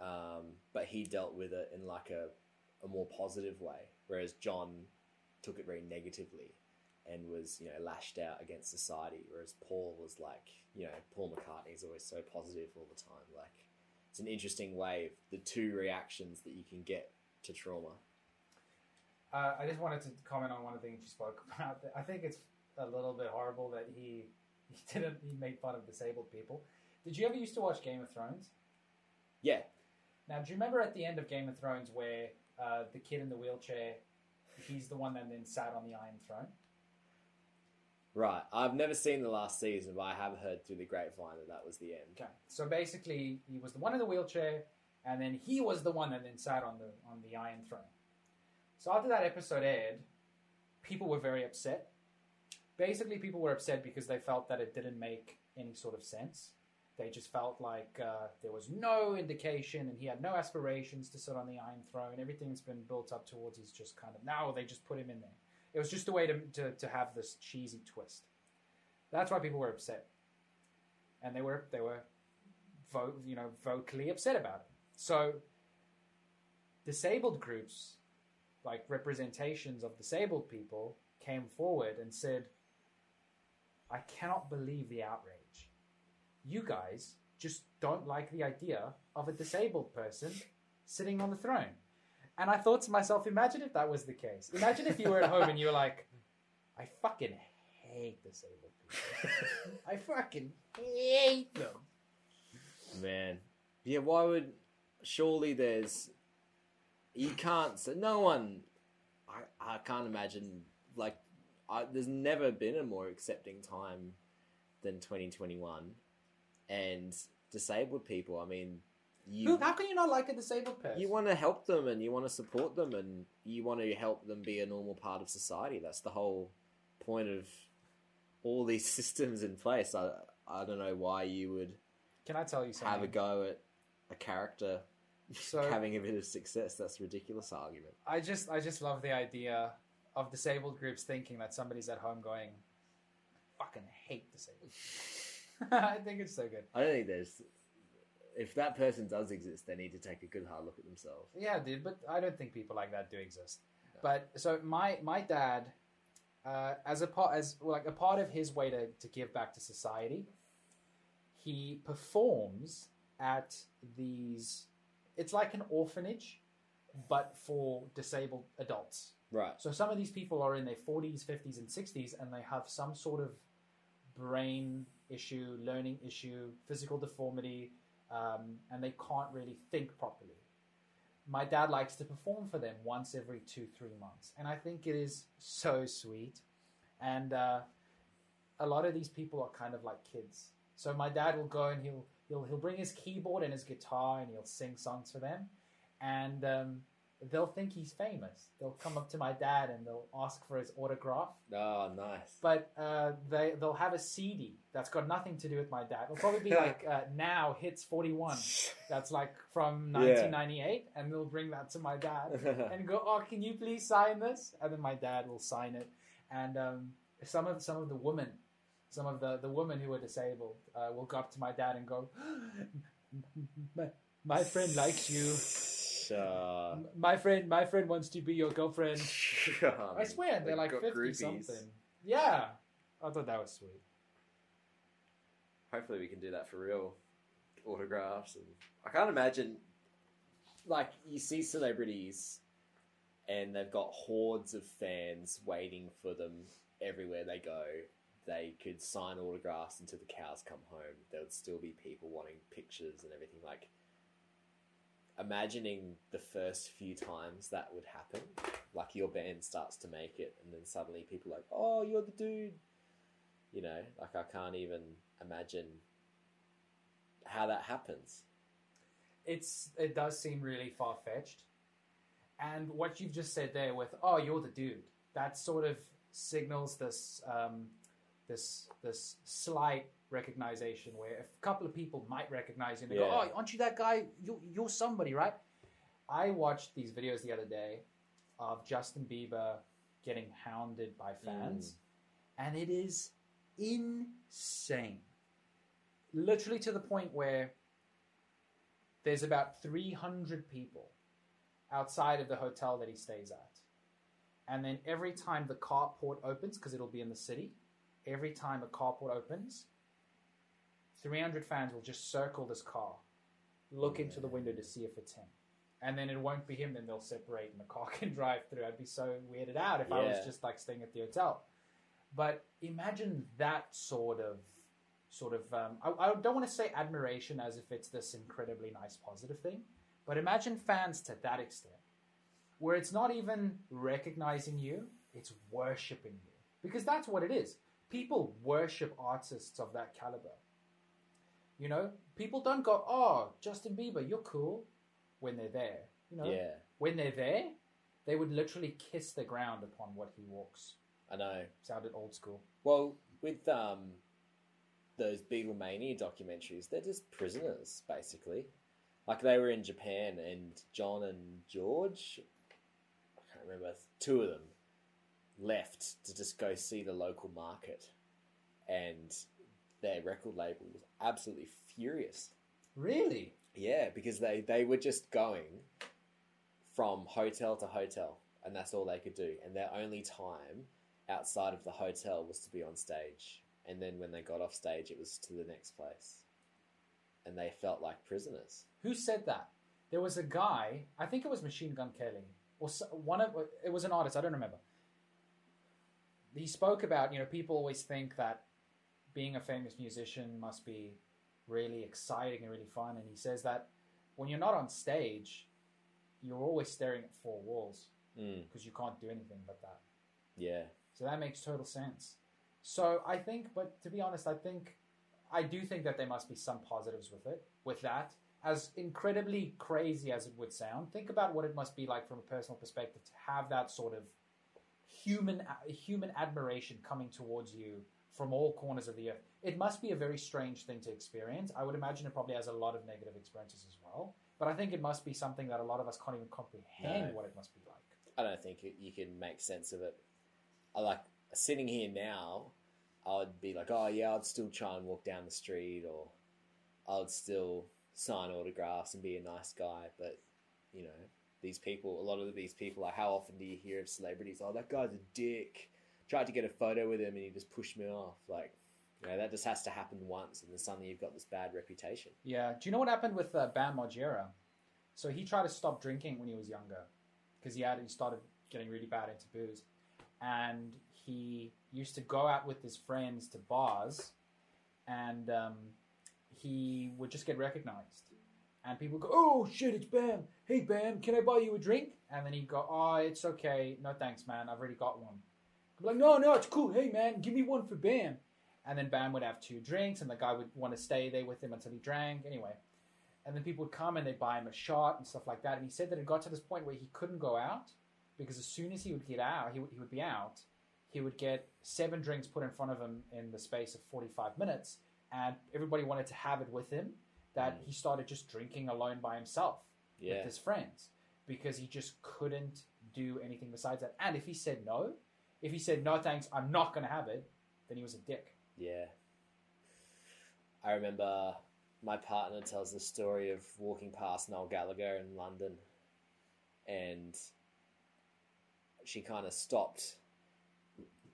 um, but he dealt with it in like a, a more positive way, whereas John took it very negatively and was you know lashed out against society. Whereas Paul was like you know Paul McCartney's always so positive all the time. Like it's an interesting way of the two reactions that you can get to trauma. Uh, I just wanted to comment on one of the things you spoke <laughs> about. I think it's a little bit horrible that he <laughs> he didn't he made fun of disabled people. Did you ever used to watch Game of Thrones? Yeah, Now, do you remember at the end of Game of Thrones where uh, the kid in the wheelchair, he's the one that then sat on the Iron Throne? right. I've never seen the last season, but I have heard through the grapevine that that was the end. Okay, so basically, he was the one in the wheelchair, and then he was the one that then sat on the on the Iron Throne. So after that episode aired, people were very upset. Basically, people were upset because they felt that it didn't make any sort of sense. They just felt like uh, there was no indication, and he had no aspirations to sit on the Iron Throne. Everything's been built up towards he's just kind of now they just put him in there. It was just a way to, to, to have this cheesy twist. That's why people were upset, and they were they were you know vocally upset about it. So disabled groups, like representations of disabled people, came forward and said, "I cannot believe the outrage. You guys just don't like the idea of a disabled person sitting on the throne." And I thought to myself, imagine if that was the case. Imagine if you were at home and you were like, I fucking hate disabled people. I fucking hate them. Man, yeah. Why would? Surely there's. You can't. So no one. I I can't imagine. Like, I, there's never been a more accepting time than 2021, and disabled people. I mean, you how can you not like a disabled person? you want to help them and you want to support them and you want to help them be a normal part of society. That's the whole point of all these <laughs> systems in place. I I don't know why you would Can I tell you something? have a go at a character So- <laughs> having a bit of success. That's a ridiculous argument. I just I just love the idea of disabled groups thinking that somebody's at home going, "Fucking hate disabled." <laughs> I think it's so good. I don't think there's. If that person does exist, they need to take a good hard look at themselves. Yeah, dude, but I don't think people like that do exist. But so my my dad, uh, as a part as like a part of his way to, to give back to society, he performs at these. It's like an orphanage, but for disabled adults. Right. So some of these people are in their 40s, 50s, and 60s, and they have some sort of brain issue, learning issue, physical deformity, um, and they can't really think properly. My dad likes to perform for them once every two, three months, and I think it is so sweet. And uh, a lot of these people are kind of like kids. So my dad will go and he'll he'll he'll bring his keyboard and his guitar and he'll sing songs for them, and um, they'll think he's famous. They'll come up to my dad and they'll ask for his autograph. Oh, nice. But uh, they they'll have a CD that's got nothing to do with my dad. It'll probably be <laughs> like uh, now hits forty one. <laughs> That's like from nineteen ninety eight, and they'll bring that to my dad <laughs> and go, "Oh, can you please sign this?" And then my dad will sign it. And um, some of some of the women, some of the the women who are disabled, uh, will go up to my dad and go, <gasps> "My, my friend likes you. Uh, My friend, my friend wants to be your girlfriend." I swear, they're like got fifty groupies. something. Yeah, I thought that was sweet. Hopefully, we can do that for real. Autographs and I can't imagine. Like you see celebrities, and they've got hordes of fans waiting for them everywhere they go. They could sign autographs until the cows come home. There would still be people wanting pictures and everything. Like imagining the first few times that would happen, like your band starts to make it, and then suddenly people like, "Oh, you're the dude." You know, like I can't even imagine how that happens. It's it does seem really far fetched, and what you've just said there with oh you're the dude that sort of signals this um, this this slight recognition where a couple of people might recognize you and they go oh aren't you that guy you you're somebody right. I watched these videos the other day of Justin Bieber getting hounded by mm. fans, and it is insane. Literally to the point where there's about 300 people outside of the hotel that he stays at. And then every time the carport opens, because it'll be in the city, every time a carport opens, 300 fans will just circle this car, look into the window to see if it's him. And then it won't be him, then they'll separate and the car <laughs> can drive through. I'd be so weirded out if I was just like staying at the hotel. But imagine that sort of, sort of. Um, I, I don't want to say admiration as if it's this incredibly nice positive thing, but imagine fans to that extent, where it's not even recognizing you, it's worshiping you, because that's what it is. People worship artists of that caliber. You know, people don't go, "Oh, Justin Bieber, you're cool," when they're there. You know, Yeah, when they're there, they would literally kiss the ground upon what he walks. I know. Sounded old school. Well, with um, those Beatlemania documentaries, they're just prisoners, basically. Like they were in Japan, and John and George, I can't remember, two of them left to just go see the local market, and their record label was absolutely furious. Really? Yeah, because they, they were just going from hotel to hotel, and that's all they could do. And their only time outside of the hotel was to be on stage. And then when they got off stage, it was to the next place. And they felt like prisoners. Who said that? There was a guy. I think it was Machine Gun Kelly, or one of it was an artist. I don't remember. He spoke about you know people always think that being a famous musician must be really exciting and really fun, and he says that when you're not on stage, you're always staring at four walls Mm, because you can't do anything but that. yeah. So that makes total sense. So I think, but to be honest, I think I do think that there must be some positives with it, with that. As incredibly crazy as it would sound, think about what it must be like from a personal perspective to have that sort of human human admiration coming towards you from all corners of the earth. It must be a very strange thing to experience. I would imagine it probably has a lot of negative experiences as well. But I think it must be something that a lot of us can't even comprehend No. what it must be like. I don't think you- you can make sense of it. I like sitting here now. I would be like, oh yeah, I'd still try and walk down the street, or I would still sign autographs and be a nice guy. But you know, these people, a lot of these people, like how often do you hear of celebrities? Oh, that guy's a dick. Tried to get a photo with him and he just pushed me off. Like, you know, that just has to happen once, and then suddenly you've got this bad reputation. Yeah. Do you know what happened with uh, Bam Margera? So he tried to stop drinking when he was younger because he had he started getting really bad into booze, and he used to go out with his friends to bars, and um, he would just get recognized, and people go, "Oh shit, it's Bam! Hey Bam, can I buy you a drink?" And then he'd go, "Oh, it's okay, no thanks, man. I've already got one." I'm like, "No, no, it's cool. Hey man, give me one for Bam." And then Bam would have two drinks, and the guy would want to stay there with him until he drank. Anyway, and then people would come and they'd buy him a shot and stuff like that. And he said that it got to this point where he couldn't go out because as soon as he would get out, he would, he would be out. He would get seven drinks put in front of him in the space of 45 minutes, and everybody wanted to have it with him. That mm. he started just drinking alone by himself Yeah, with his friends because he just couldn't do anything besides that. And if he said no, if he said no thanks, I'm not going to have it, then he was a dick. Yeah. I remember my partner tells the story of walking past Noel Gallagher in London and she kind of stopped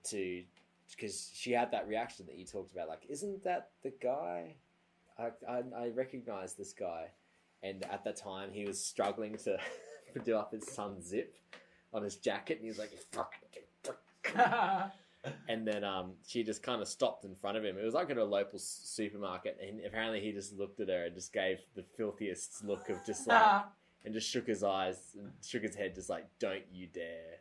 to because she had that reaction that you talked about like isn't that the guy I, I, I recognize this guy and at that time he was struggling <laughs> to do up his son's zip on his jacket and he was like fuck <laughs> and then um, she just kind of stopped in front of him. It was like at a local s- supermarket, and apparently he just looked at her and just gave the filthiest look of just like, <laughs> and just shook his eyes and shook his head, just like, "Don't you dare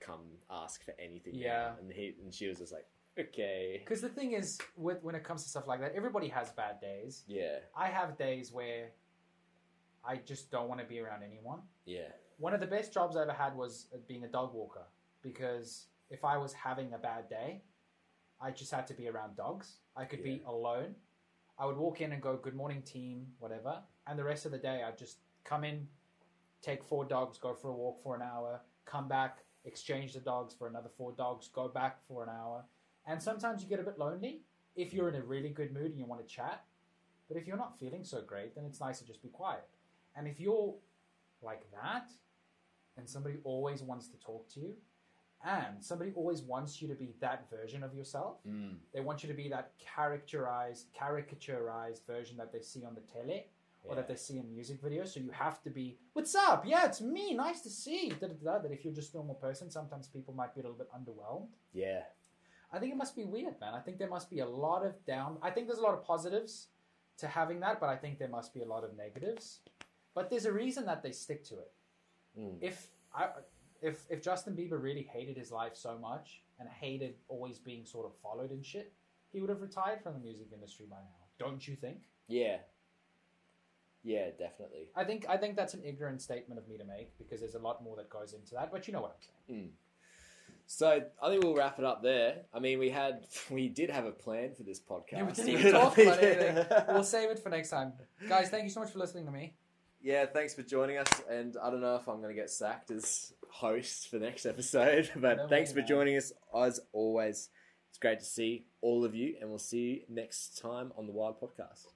come ask for anything." now." Yeah. and he and she was just like, okay. Because the thing is, with when it comes to stuff like that, everybody has bad days. Yeah. I have days where I just don't want to be around anyone. Yeah. One of the best jobs I ever had was uh, being a dog walker because if I was having a bad day, I just had to be around dogs. I could be alone. I would walk in and go, "Good morning, team," whatever, and the rest of the day I'd just come in, take four dogs, go for a walk for an hour, come back, exchange the dogs for another four dogs, go back for an hour, and sometimes you get a bit lonely if you're in a really good mood and you want to chat. But if you're not feeling so great, then it's nice to just be quiet. And if you're like that, and somebody always wants to talk to you, and somebody always wants you to be that version of yourself, Mm. they want you to be that characterized, caricaturized version that they see on the tele or that they see in music videos. So you have to be, "What's up? Yeah, it's me. Nice to see." you," Da, da, da. That if you're just a normal person, sometimes people might be a little bit underwhelmed. Yeah. I think it must be weird, man. I think there must be a lot of down. I think there's a lot of positives to having that, but I think there must be a lot of negatives. But there's a reason that they stick to it. Mm. If I, if if Justin Bieber really hated his life so much and hated always being sort of followed and shit, he would have retired from the music industry by now. Don't you think? Yeah. Yeah, definitely. I think I think that's an ignorant statement of me to make because there's a lot more that goes into that. But you know what I'm saying. So I think we'll wrap it up there. I mean, we had <laughs> we did have a plan for this podcast. Yeah, we <laughs> didn't even talk about anything. We'll <laughs> save it for next time, guys. Thank you so much for listening to me. yeah, thanks for joining us. And I don't know if I'm going to get sacked as host for next episode, but No thanks way, for man. joining us as always. It's great to see all of you, and we'll see you next time on the Wild Podcast.